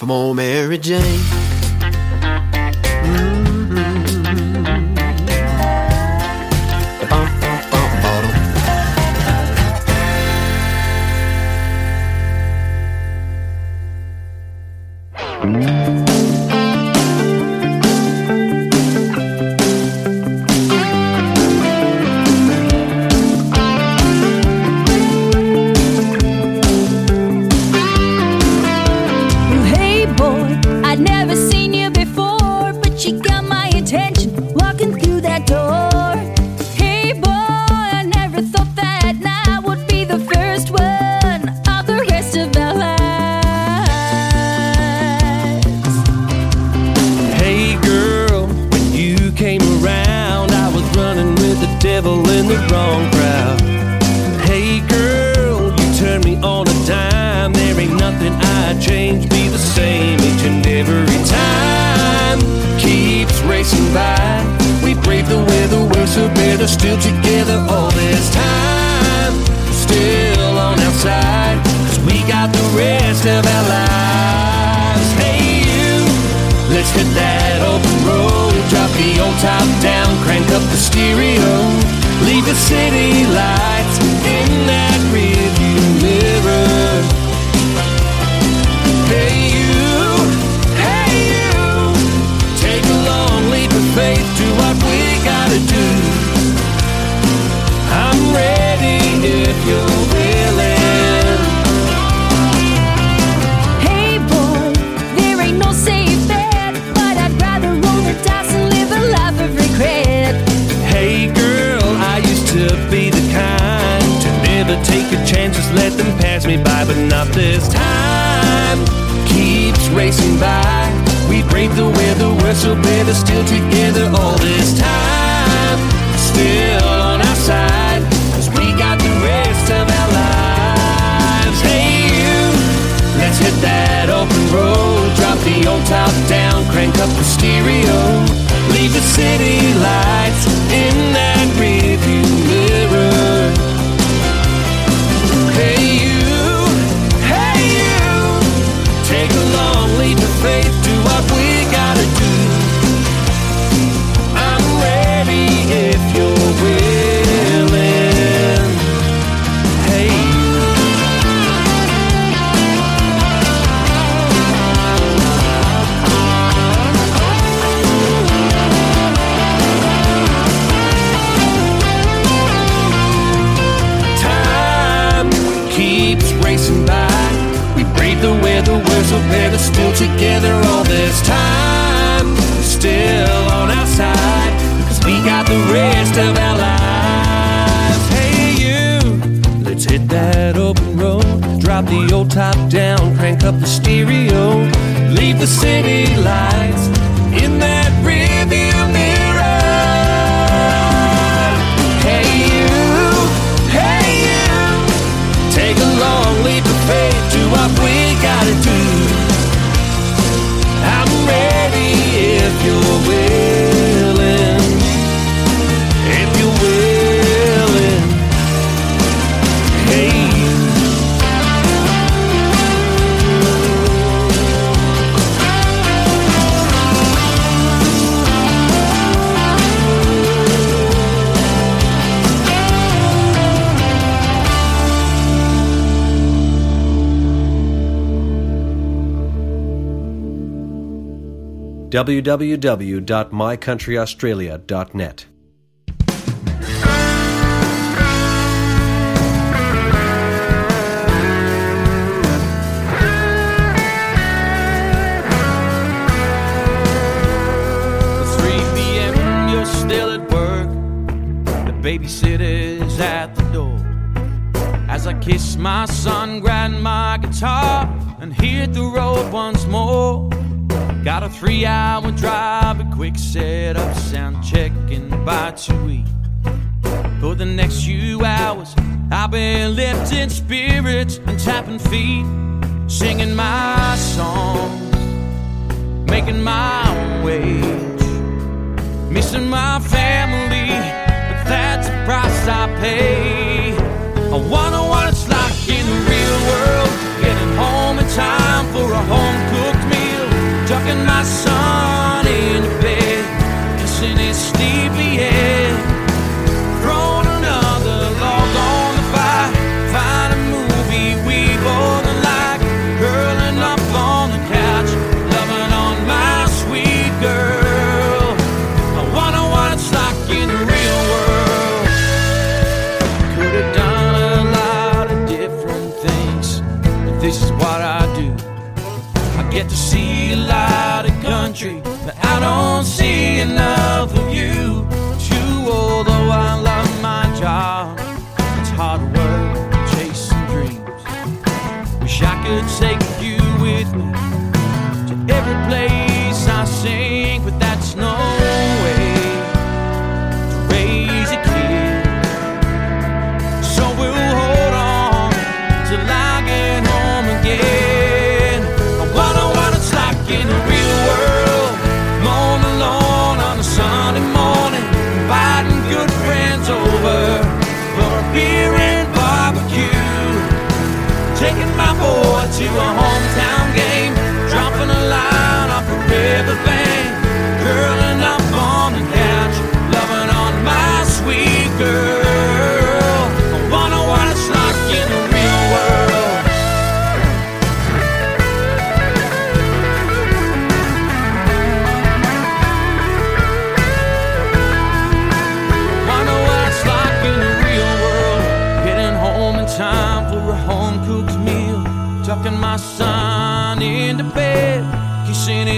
G: from old Mary Jane.
Q: up the stereo, leave the city lights
R: www.mycountryaustralia.net.
S: babysitter's at the door. As I kiss my son, grind my guitar, and hit the road once more. Got a three hour drive, a quick setup, sound check and by two weeks. For the next few hours, I've been lifting spirits and tapping feet, singing my songs, making my wage, missing my family, but that's the price I pay. I wanna what it's like in the real world, getting home in time for a home rocking my son in bed, kissing his sleepy head. country.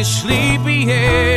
S: sleepy head.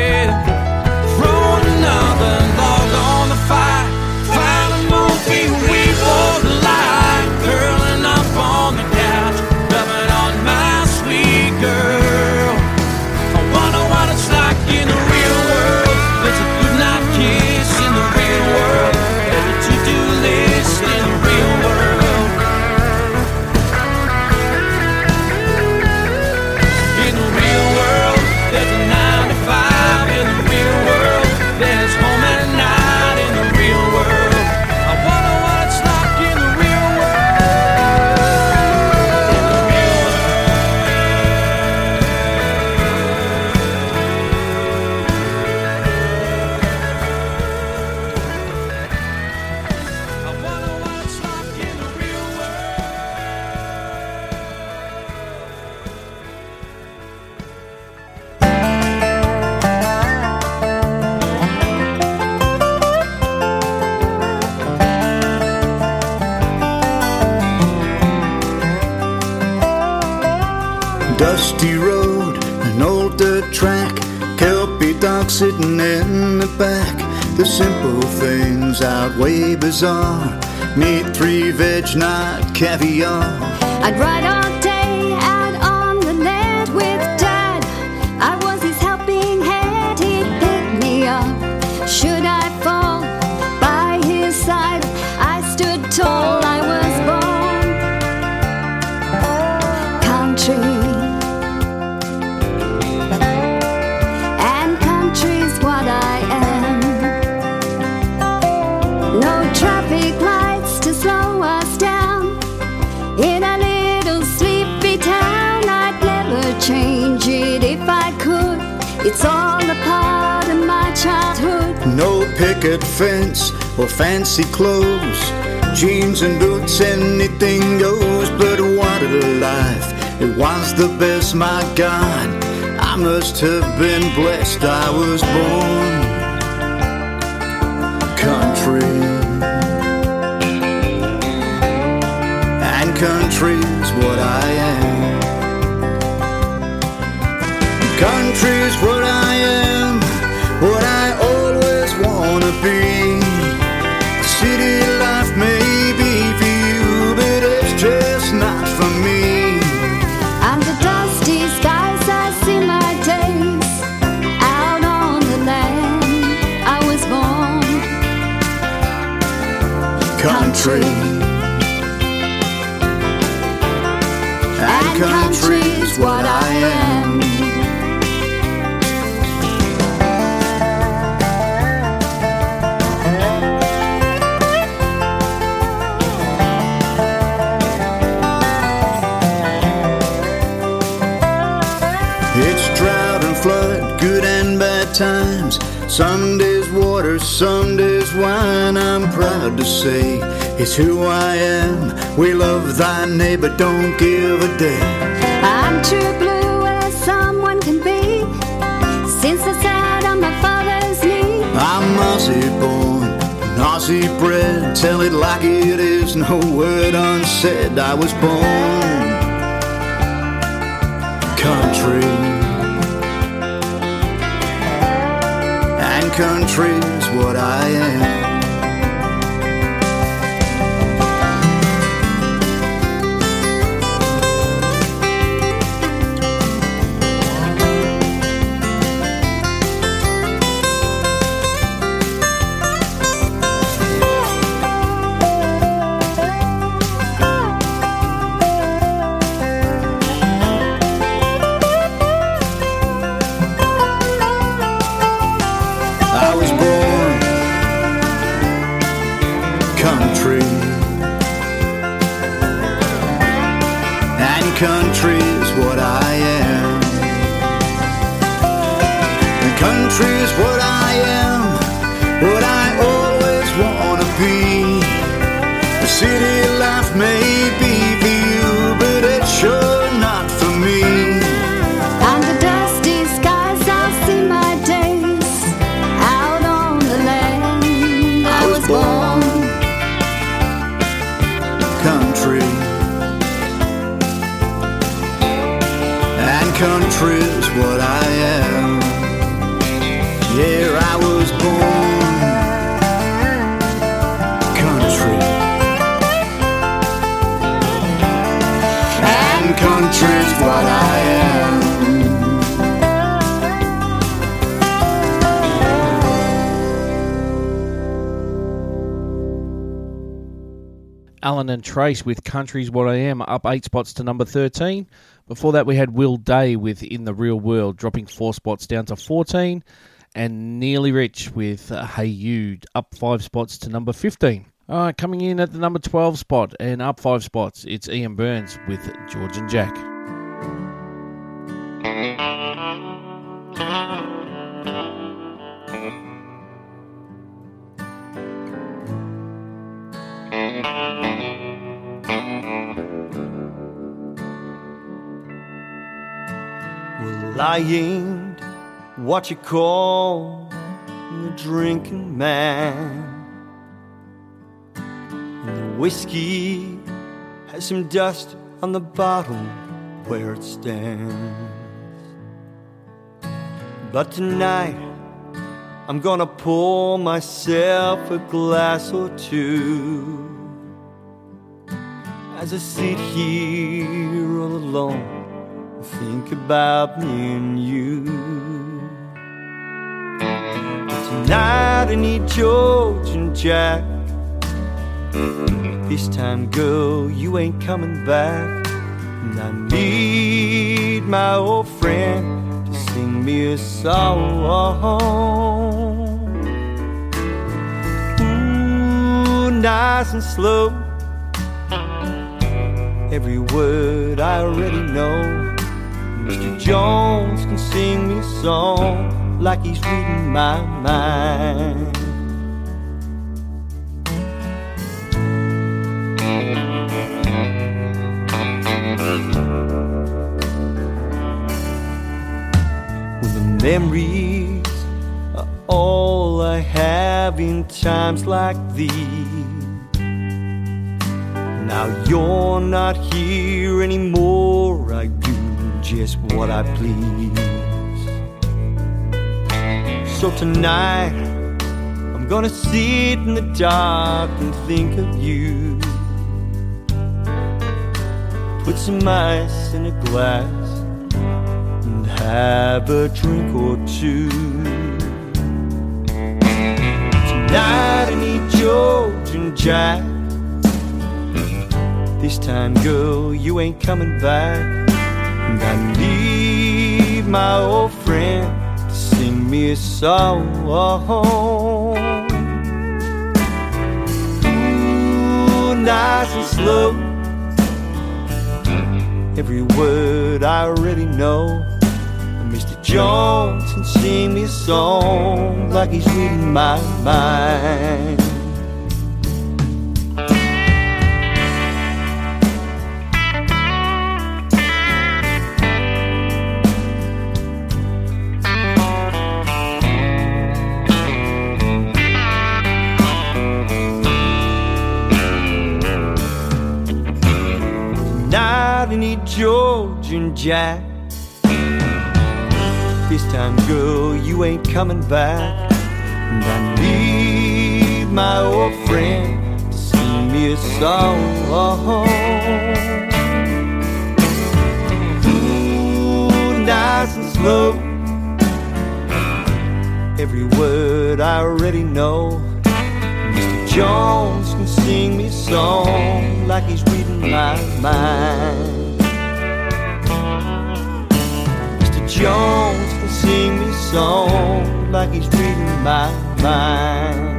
F: Not caviar.
T: I'd ride all
F: picket fence or fancy clothes. Jeans and boots, anything goes. But what a life! It was the best, my God. I must have been blessed. I was born country. And country's Country. And what I am. It's drought and flood, good and bad times. Some days water, some days wine. I'm proud to say it's who I am. We love thy neighbor, don't give a damn.
T: I'm true blue as someone can be. Since I sat on my father's knee,
F: I'm Aussie born, Aussie bred. Tell it like it is, no word unsaid. I was born country, and country's what I am.
B: Trace with Country's What I Am, up eight spots to number 13. Before that, we had Will Day with In the Real World, dropping four spots down to 14. And NeillyRich with uh, Hey You, up five spots to number 15. All right, coming in at the number 12 spot and up five spots, it's Ian Burns with George and Jack.
U: Ain't what you call a drinking man. And the whiskey has some dust on the bottle, where it stands. But tonight, I'm gonna pour myself a glass or two as I sit here all alone think about me and you. But Tonight I need George and Jack. This time, girl, you ain't coming back. And I need my old friend to sing me a song. Ooh, nice and slow. Every word I already know. Mr. Jones can sing me a song like he's reading my mind. When the memories are all I have in times like these. Now you're not here anymore. I do just what I please. So tonight, I'm gonna sit in the dark and think of you. Put some ice in a glass and have a drink or two. Tonight, I need George and Jack. This time, girl, you ain't coming back. And I need my old friend to sing me a song. Ooh, nice and slow. Every word I already know. Mr. Jones can sing me a song like he's reading my mind. Jack. This time, girl, you ain't coming back. And I need my old friend to sing me a song. Ooh, nice and slow. Every word I already know. Mr. Jones can sing me a song like he's reading my mind. Jones can sing me a song like he's reading my mind.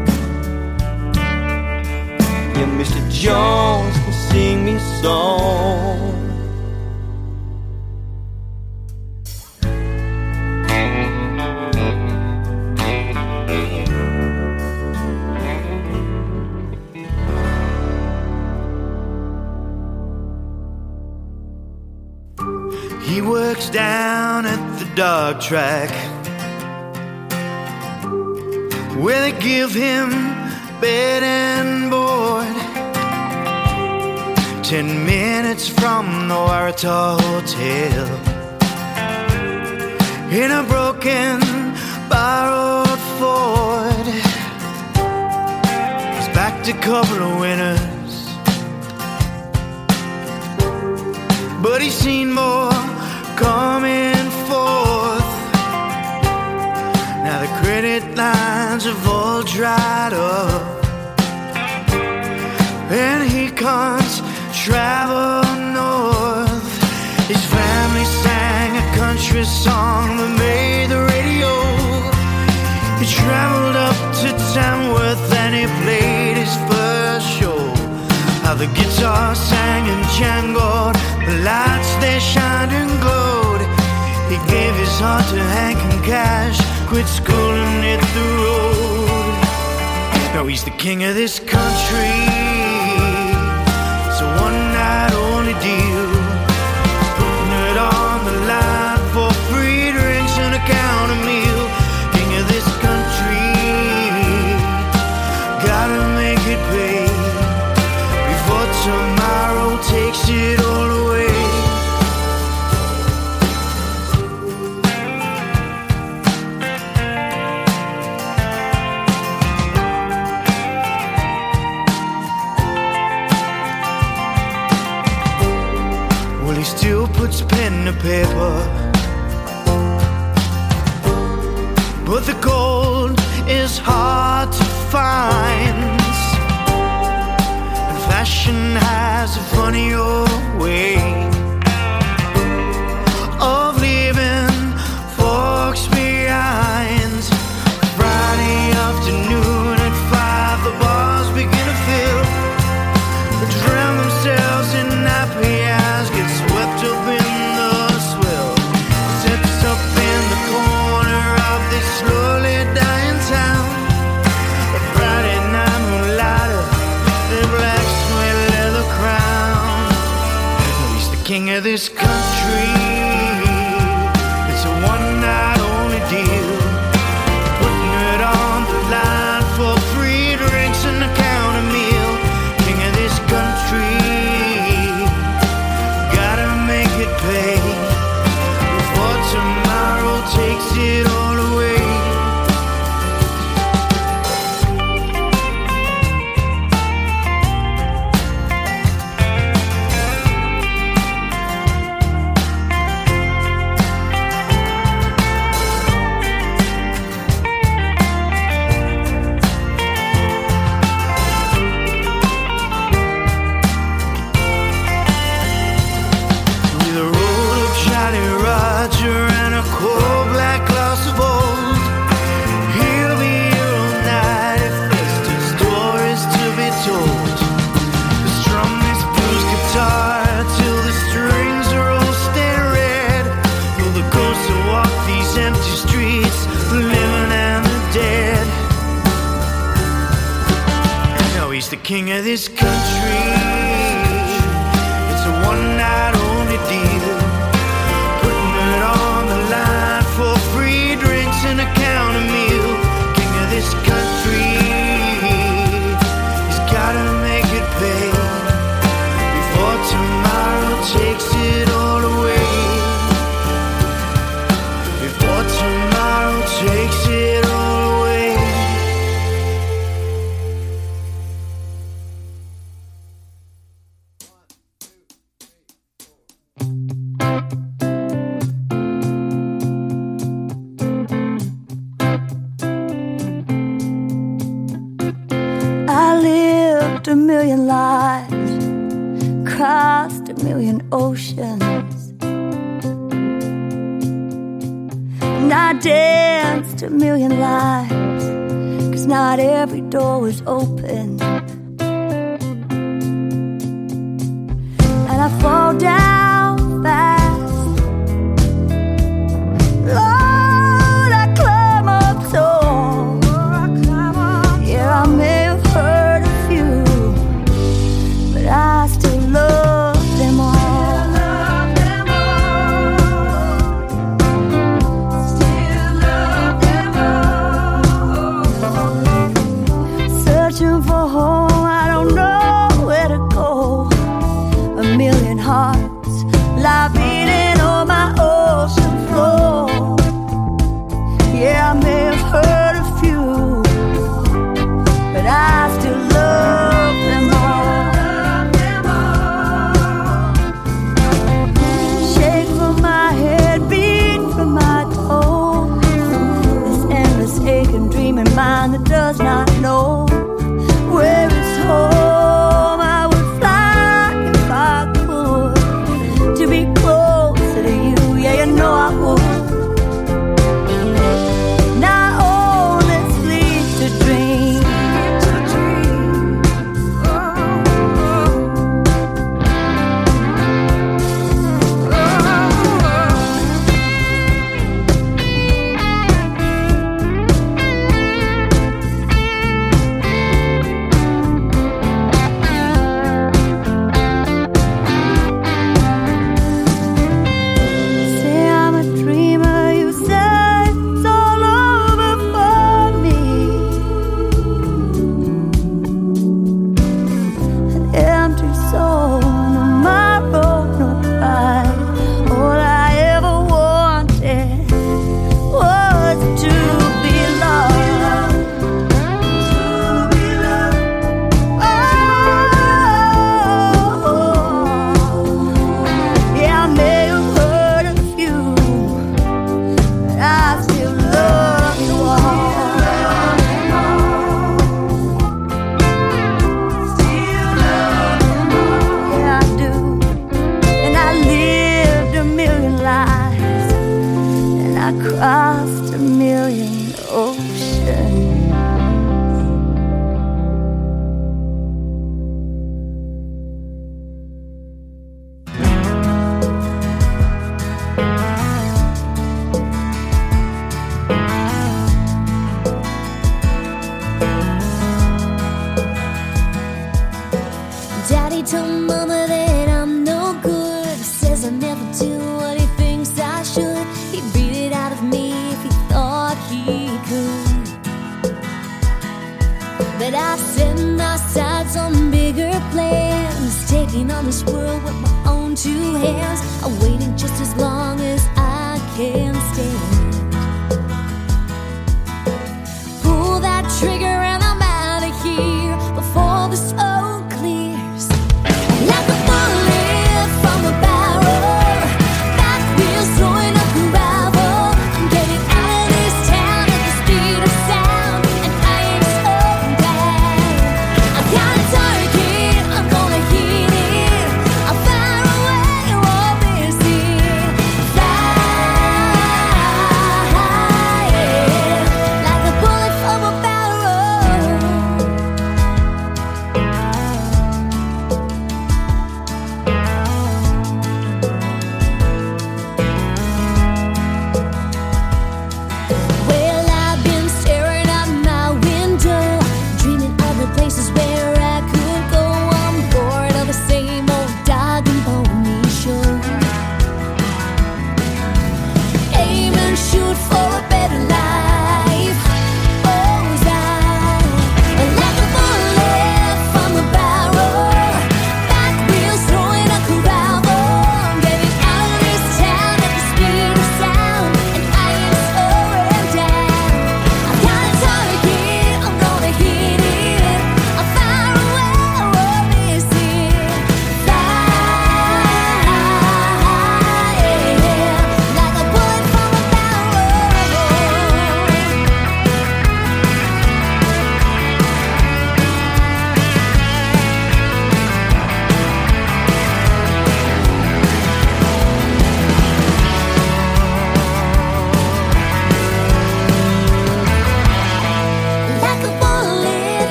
V: Track where they give him bed and board. Ten minutes from the Waratah Hotel in a broken, borrowed Ford. He's backed a couple of winners. but he's seen more coming Credit lines have all dried up, and he can't travel north. His family sang a country song that made the radio. He traveled up to Tamworth and he played his first show. How the guitar sang and jangled, the lights they shined and glowed. He gave his heart to Hank and Cash, quit school and hit the road. Now he's the king of this country. gold is hard to find. And fashion has a funny old way. this car king of this country. and
W: oceans. And I danced a million lives, cause not every door was open.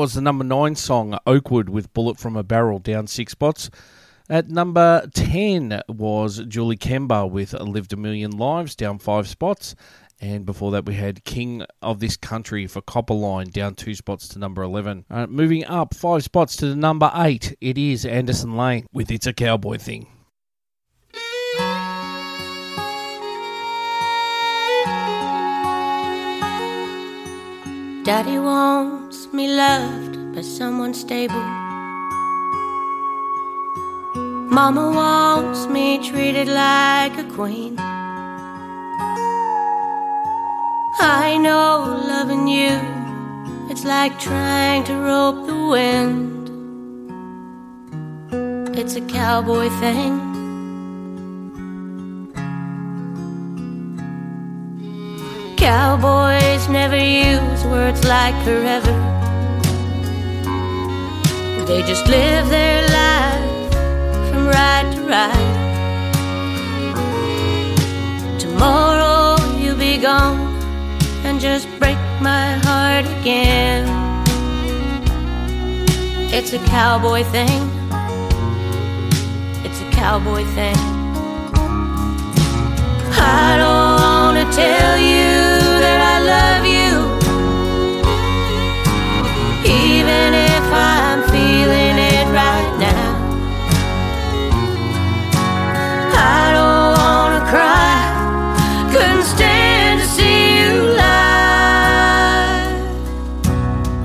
B: Was the number nine song, Oakwood, with Bullet from a Barrel, down six spots. At number 10 was Julie Kember with Lived a Million Lives, down five spots. And before that, we had King of This Country for Copperline, down two spots to number 11. Uh, moving up five spots to the number eight, it is Anderson Lane with It's a Cowboy Thing.
M: Daddy wants me loved by someone stable. Mama wants me treated like a queen. I know loving you, it's like trying to rope the wind. It's a cowboy thing. Cowboys never use words like forever. They just live their life from ride to ride. Tomorrow you'll be gone and just break my heart again. It's a cowboy thing. It's a cowboy thing. I don't tell you that I love you, even if I'm feeling it right now. I don't wanna cry, couldn't stand to see you lie.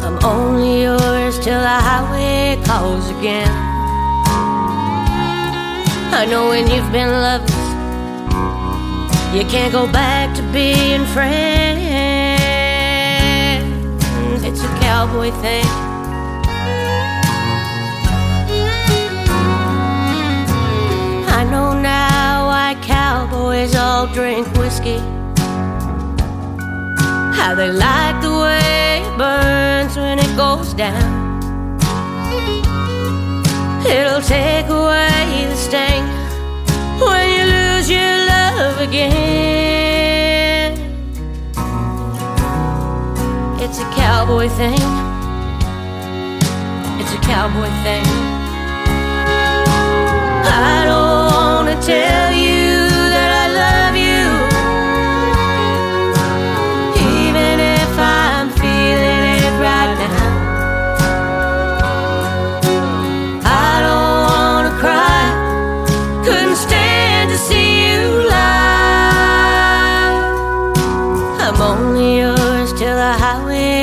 M: I'm only yours till the highway calls again. I know when you've been loved. You can't go back being friends. It's a cowboy thing. I know now why cowboys all drink whiskey. How they like the way it burns when it goes down. It'll take away the sting when you lose your love again. It's a cowboy thing. It's a cowboy thing. I don't wanna tell you.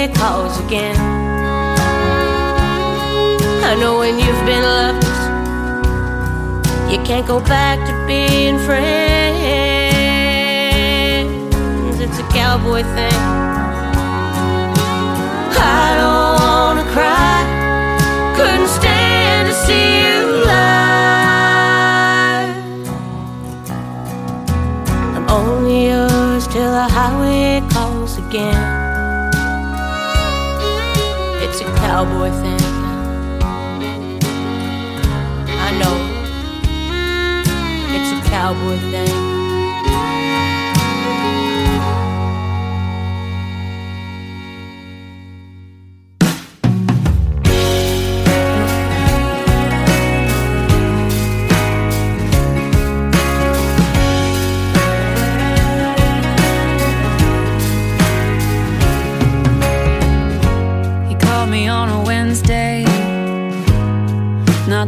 M: they calls again. I know when you've been loved, you can't go back to being friends. It's a cowboy thing. I don't wanna cry, couldn't stand to see you lie. I'm only yours till the highway calls again. cowboy thing. I know it's a cowboy thing.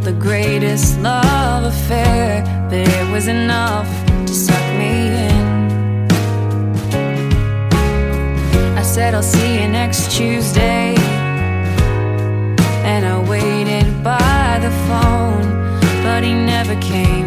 I: the greatest love affair, but it was enough to suck me in. I said, I'll see you next Tuesday. And I waited by the phone, but he never came.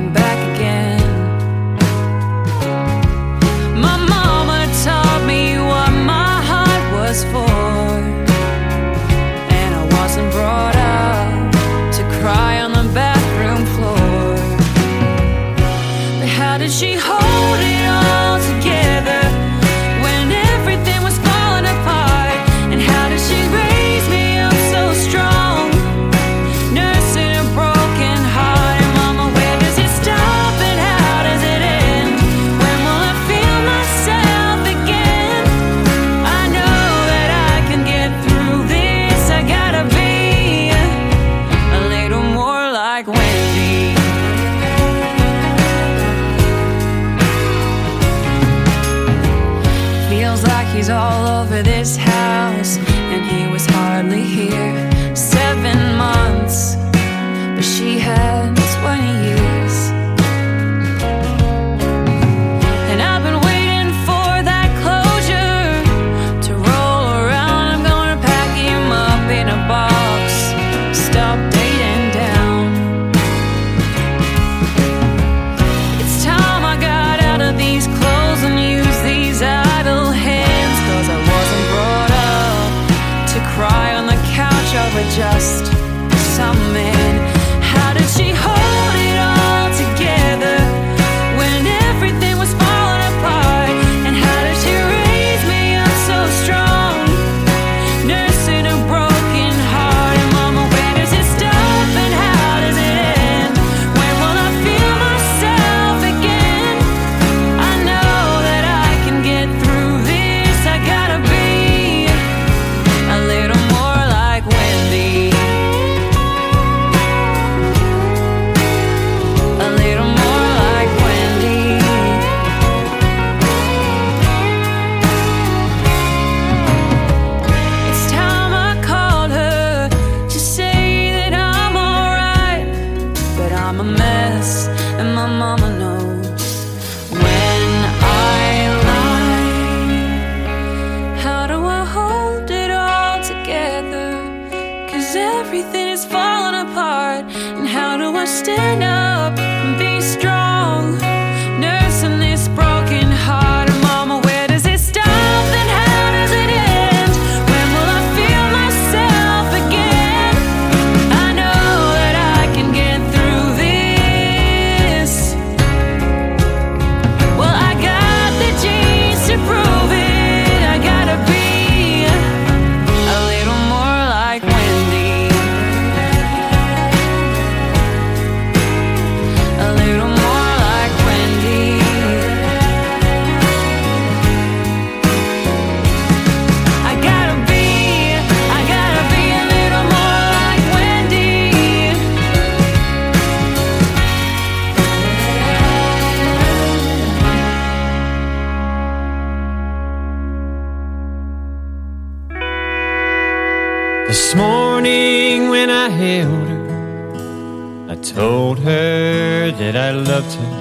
X: Held her, I told her that I loved her,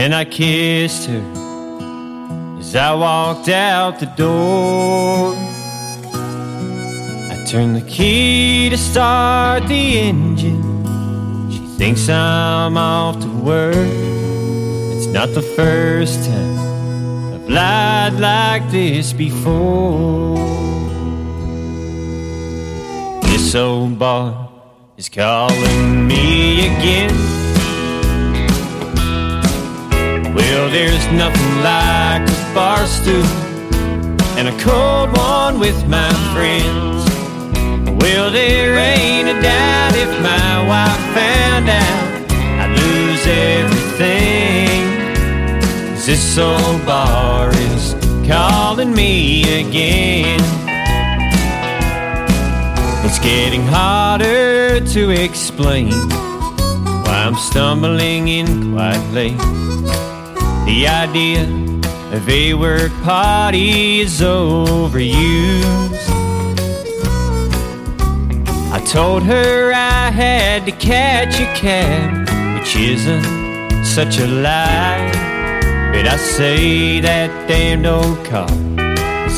X: and I kissed her as I walked out the door. I turned the key to start the engine. She thinks I'm off to work. It's not the first time I've lied like this before. This old bar is calling me again. Well, there's nothing like a bar stool and a cold one with my friends. Well, there ain't a doubt if my wife found out I'd lose everything. this old bar is calling me again. Getting harder to explain why I'm stumbling in late. The idea of a work party is overused. I told her I had to catch a cab, which isn't such a lie. But I say that damned old car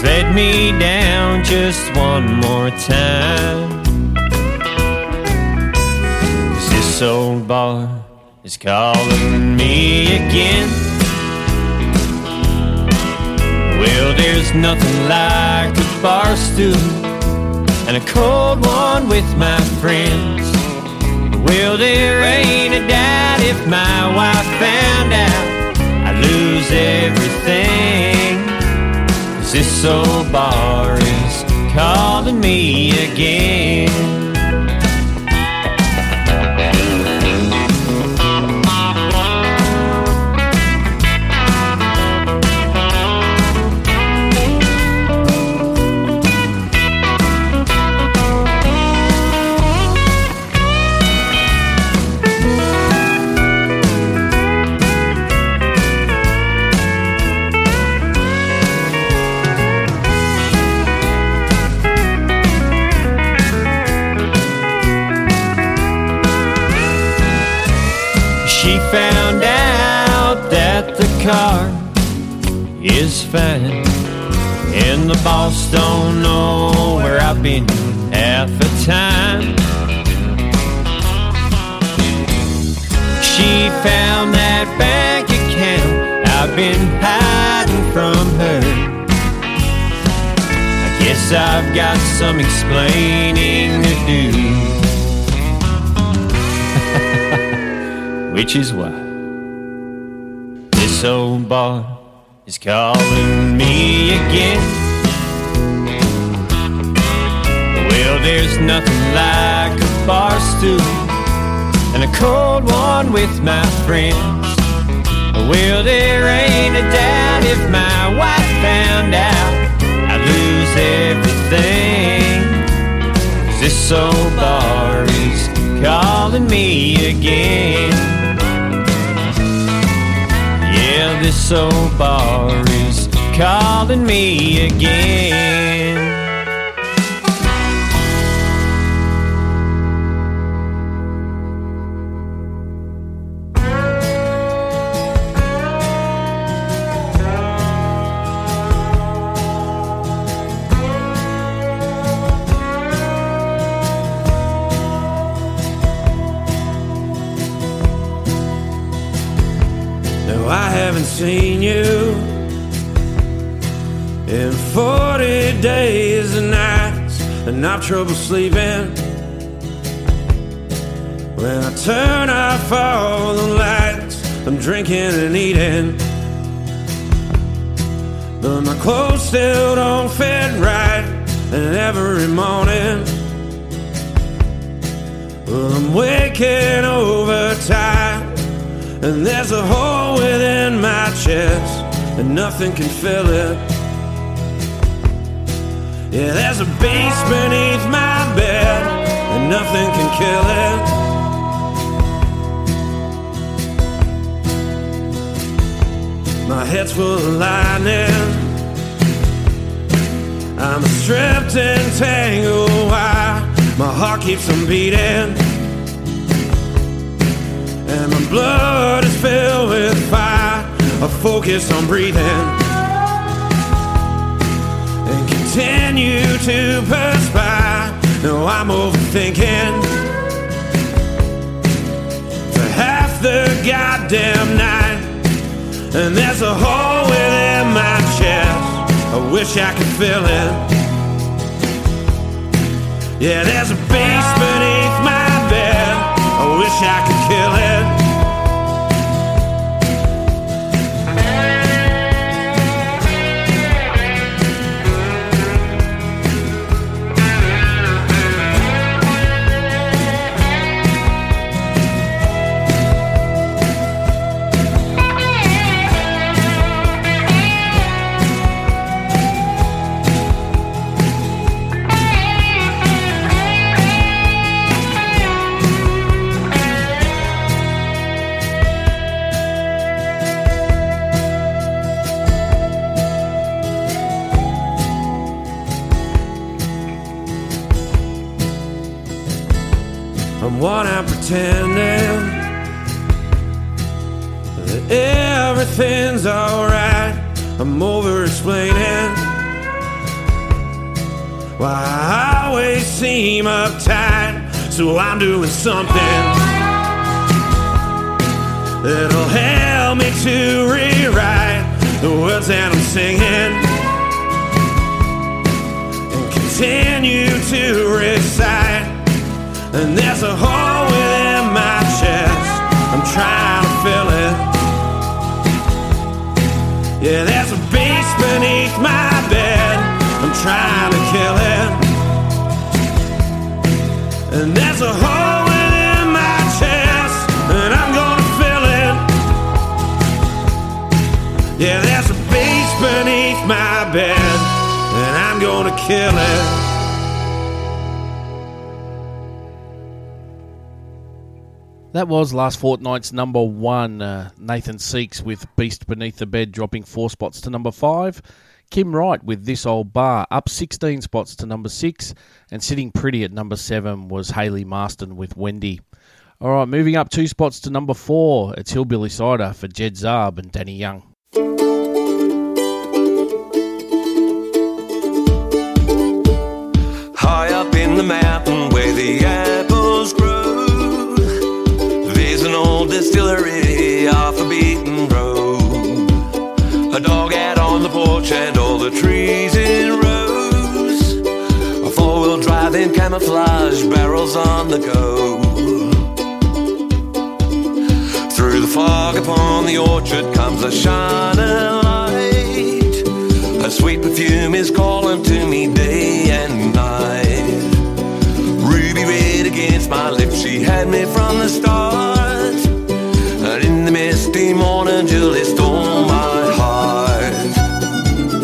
X: let me down just one more time. 'Cause this old bar is calling me again. Well, there's nothing like a bar stool and a cold one with my friends. Well, there ain't a doubt if my wife found out I'd lose everything. This old bar is calling me again. Fine, and the boss don't know where I've been half the time. She found that bank account I've been hiding from her. I guess I've got some explaining to do. which is why this old bar is calling me again. Well, there's nothing like a bar stool and a cold one with my friends. Well, there ain't a doubt if my wife found out I'd lose everything. this old bar is calling me again. This old bar is calling me again.
Q: Haven't seen you in 40 days and nights, and I've trouble sleeping. When I turn off all the lights, I'm drinking and eating. But my clothes still don't fit right, and every morning, well, I'm waking overtime. And there's a hole within my chest, and nothing can fill it. Yeah, there's a beast beneath my bed, and nothing can kill it. My head's full of lightning. I'm stripped and tangled wire. My heart keeps on beating, and my blood is filled with fire. I focus on breathing and continue to perspire. No, I'm overthinking for half the goddamn night, and there's a hole within my chest. I wish I could fill it. Yeah, there's a beast beneath my bed. I wish I could kill it. Pretending that everything's alright. I'm over explaining why I always seem uptight. So I'm doing something that'll help me to rewrite the words that I'm singing and continue to recite. And there's a hole within my chest. I'm trying to fill it. Yeah, there's a beast beneath my bed. I'm trying to kill it. And there's a hole within my chest. And I'm gonna fill it. Yeah, there's a beast beneath my bed. And I'm gonna kill it.
B: That was last fortnight's number one. Uh, Nathan Seeckts with Beast Beneath the Bed dropping four spots to number five. Kim Wright with This Old Bar up 16 spots to number six. And sitting pretty at number seven was Hayley Marsten with Wendy. All right, moving up two spots to number four. It's Hillbilly Cider for Jed Zarb and Dani Young.
S: High up in the mountain where the apples off a beaten road. A dog out on the porch and all the trees in rows. A four wheel drive in camouflage, barrels on the go. Through the fog upon the orchard comes a shining light. A sweet perfume is calling to me day and night. Ruby red against my lips, she had me from the start. And in the misty morning, Julie stole my heart.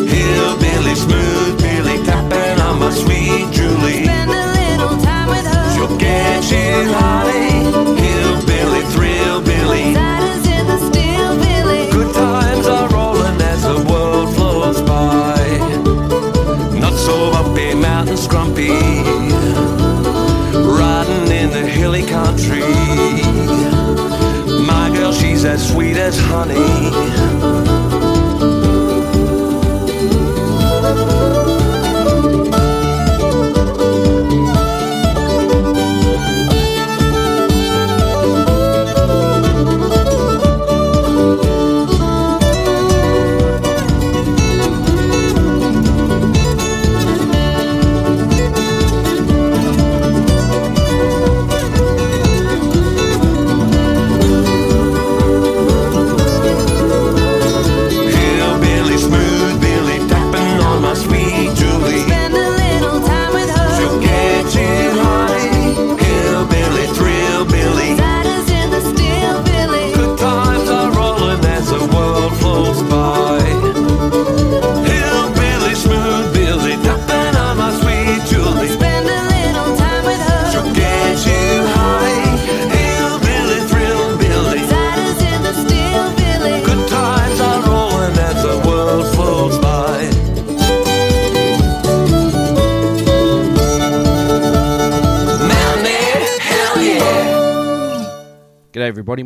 S: Hillbilly, smooth Billy, tapping on my sweet Julie.
P: Spend a little time with her.
S: She'll get you high. Honey.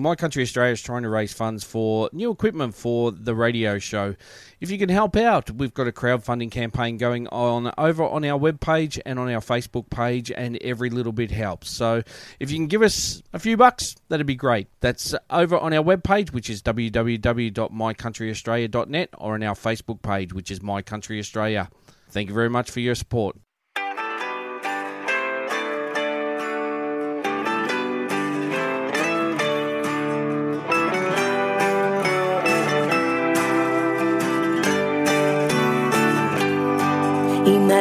S: My
B: Country Australia is trying to raise funds for new equipment for the radio show. If you can help out, we've got a crowdfunding campaign going on over on our webpage and on our Facebook page, and every little bit helps. So if you can give us a few bucks, that'd be great. That's over on our webpage, which is www.mycountryaustralia.net, or on our Facebook page, which is My Country Australia. Thank you very much for your support.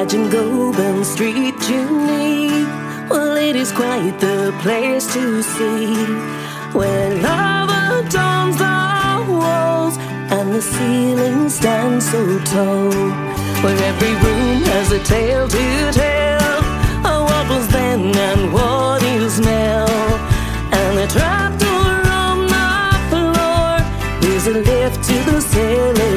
M: Imagine Goulburn Street, Junie. Well, it is quite the place to see where love adorns the walls and the ceiling stands so tall. Where every room has a tale to tell of what was then and what is now. And the trapdoor on the floor is a lift to the cellar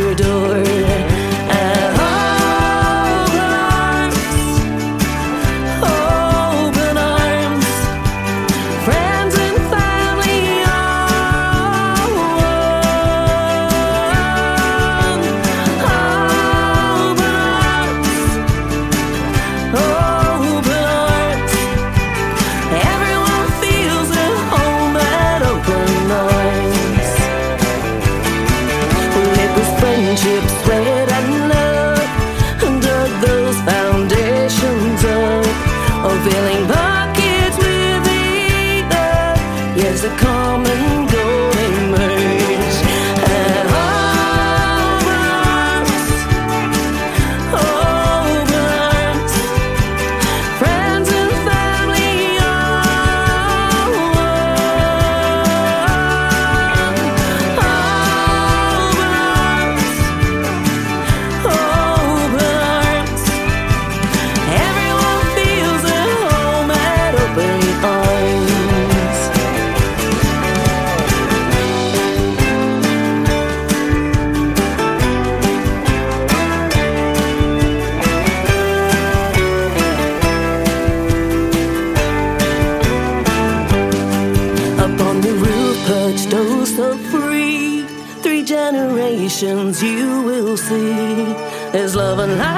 M: see. There's love and laughter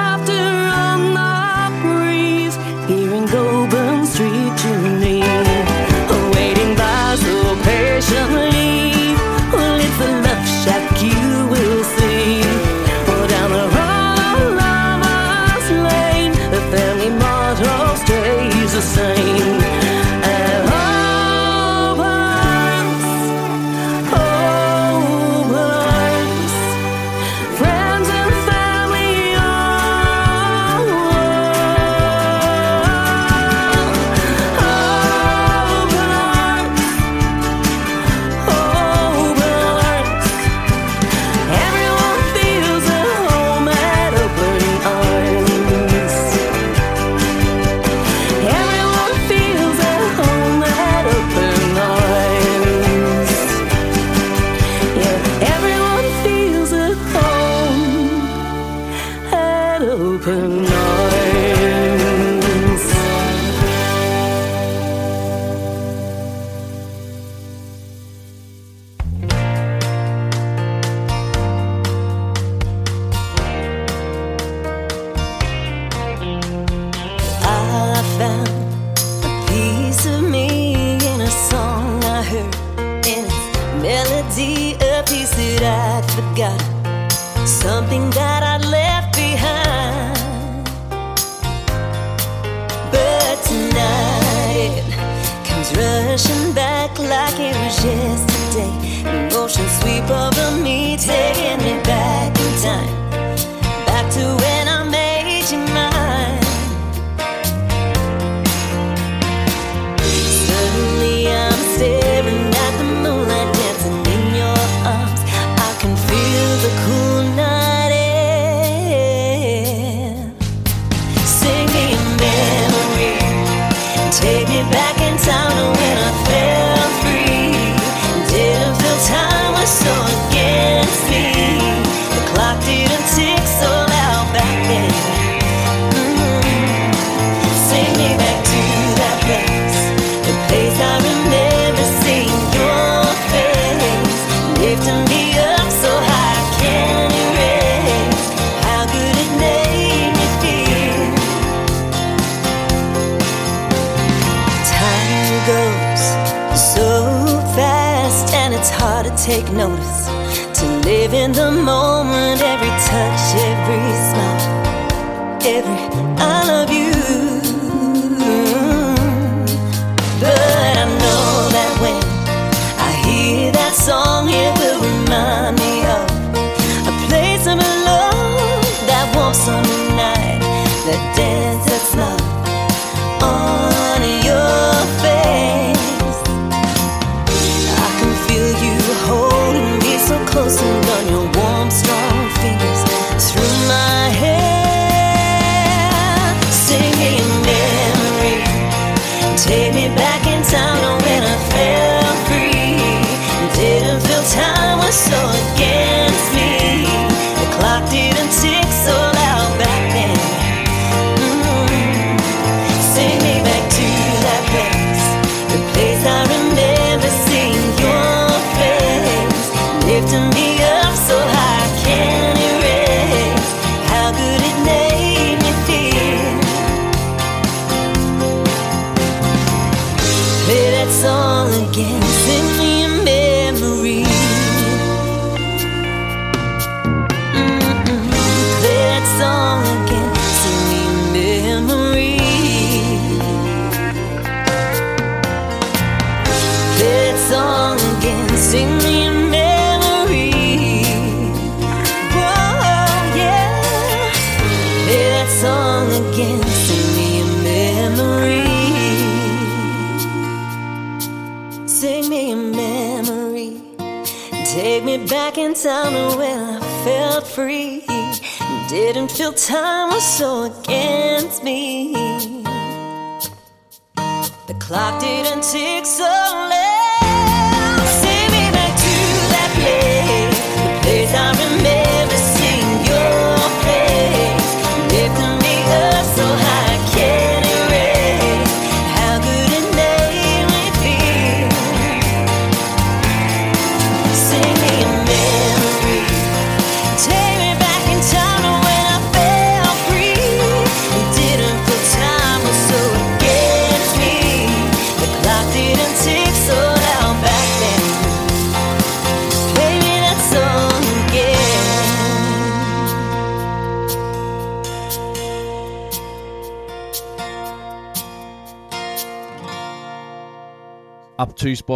M: open arms.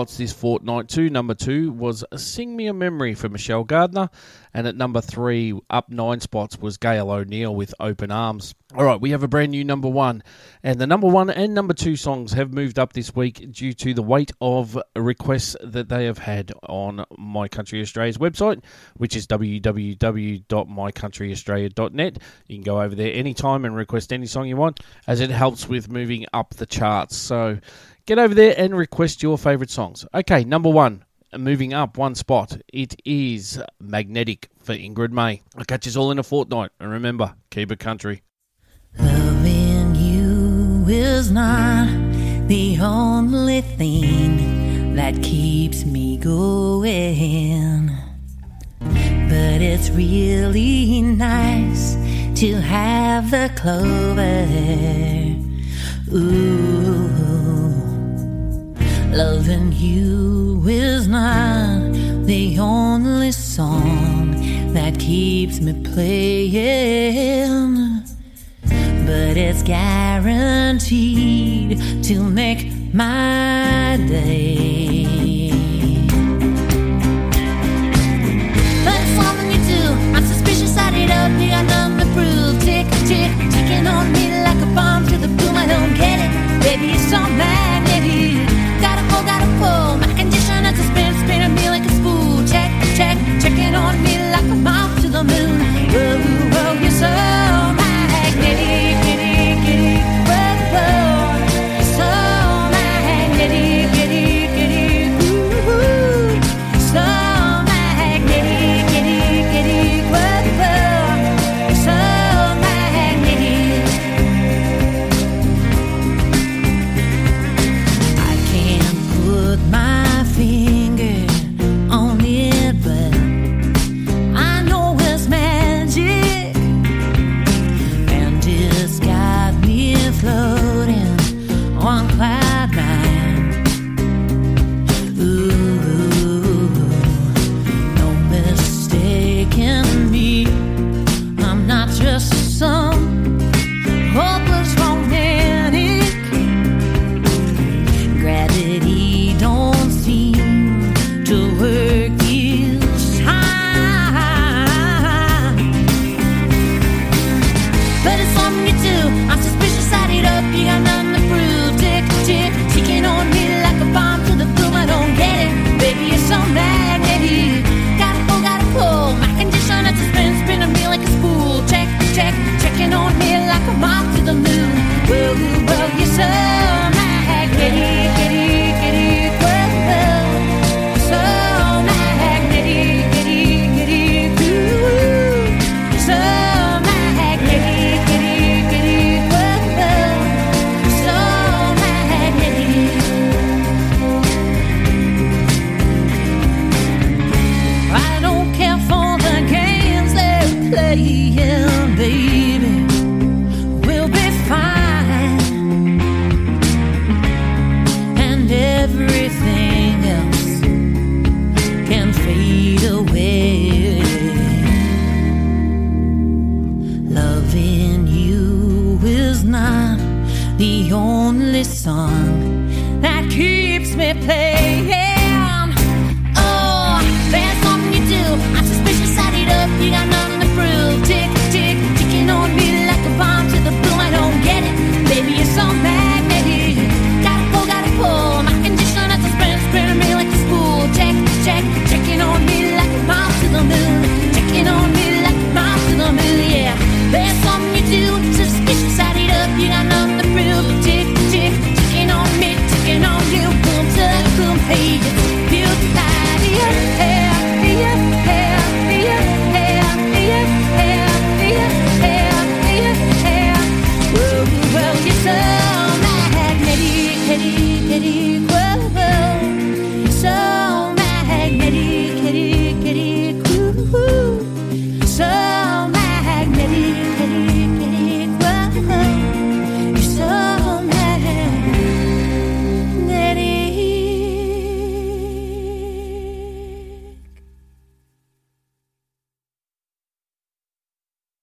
B: Spots this fortnight. too. number two was "Sing Me a Memory" for Michelle Gardiner, and at number three, up nine spots was Gayle O'Neil with "Open Arms." All right, we have a brand new number one, and the number one and number two songs have moved up this week due to the weight of requests that they have had on My Country Australia's website, which is www.mycountryaustralia.net. You can go over there anytime and request any song you want, as it helps with moving up the charts. So. Get over there and request your favourite songs. Okay, number one, moving up one spot, it is Magnetic for Ingrid Mae. I'll catch us all in a fortnight. And remember, keep it country.
P: Loving you is not the only thing that keeps me going. But it's really nice to have the clover. Ooh, loving you is not the only song that keeps me playing but it's guaranteed to make my day. But it's something you do. I'm suspicious, I it up. You got nothing to prove. Tick, tick, ticking on me like a bomb to the boom. I don't get it. Baby, you're so magnetic.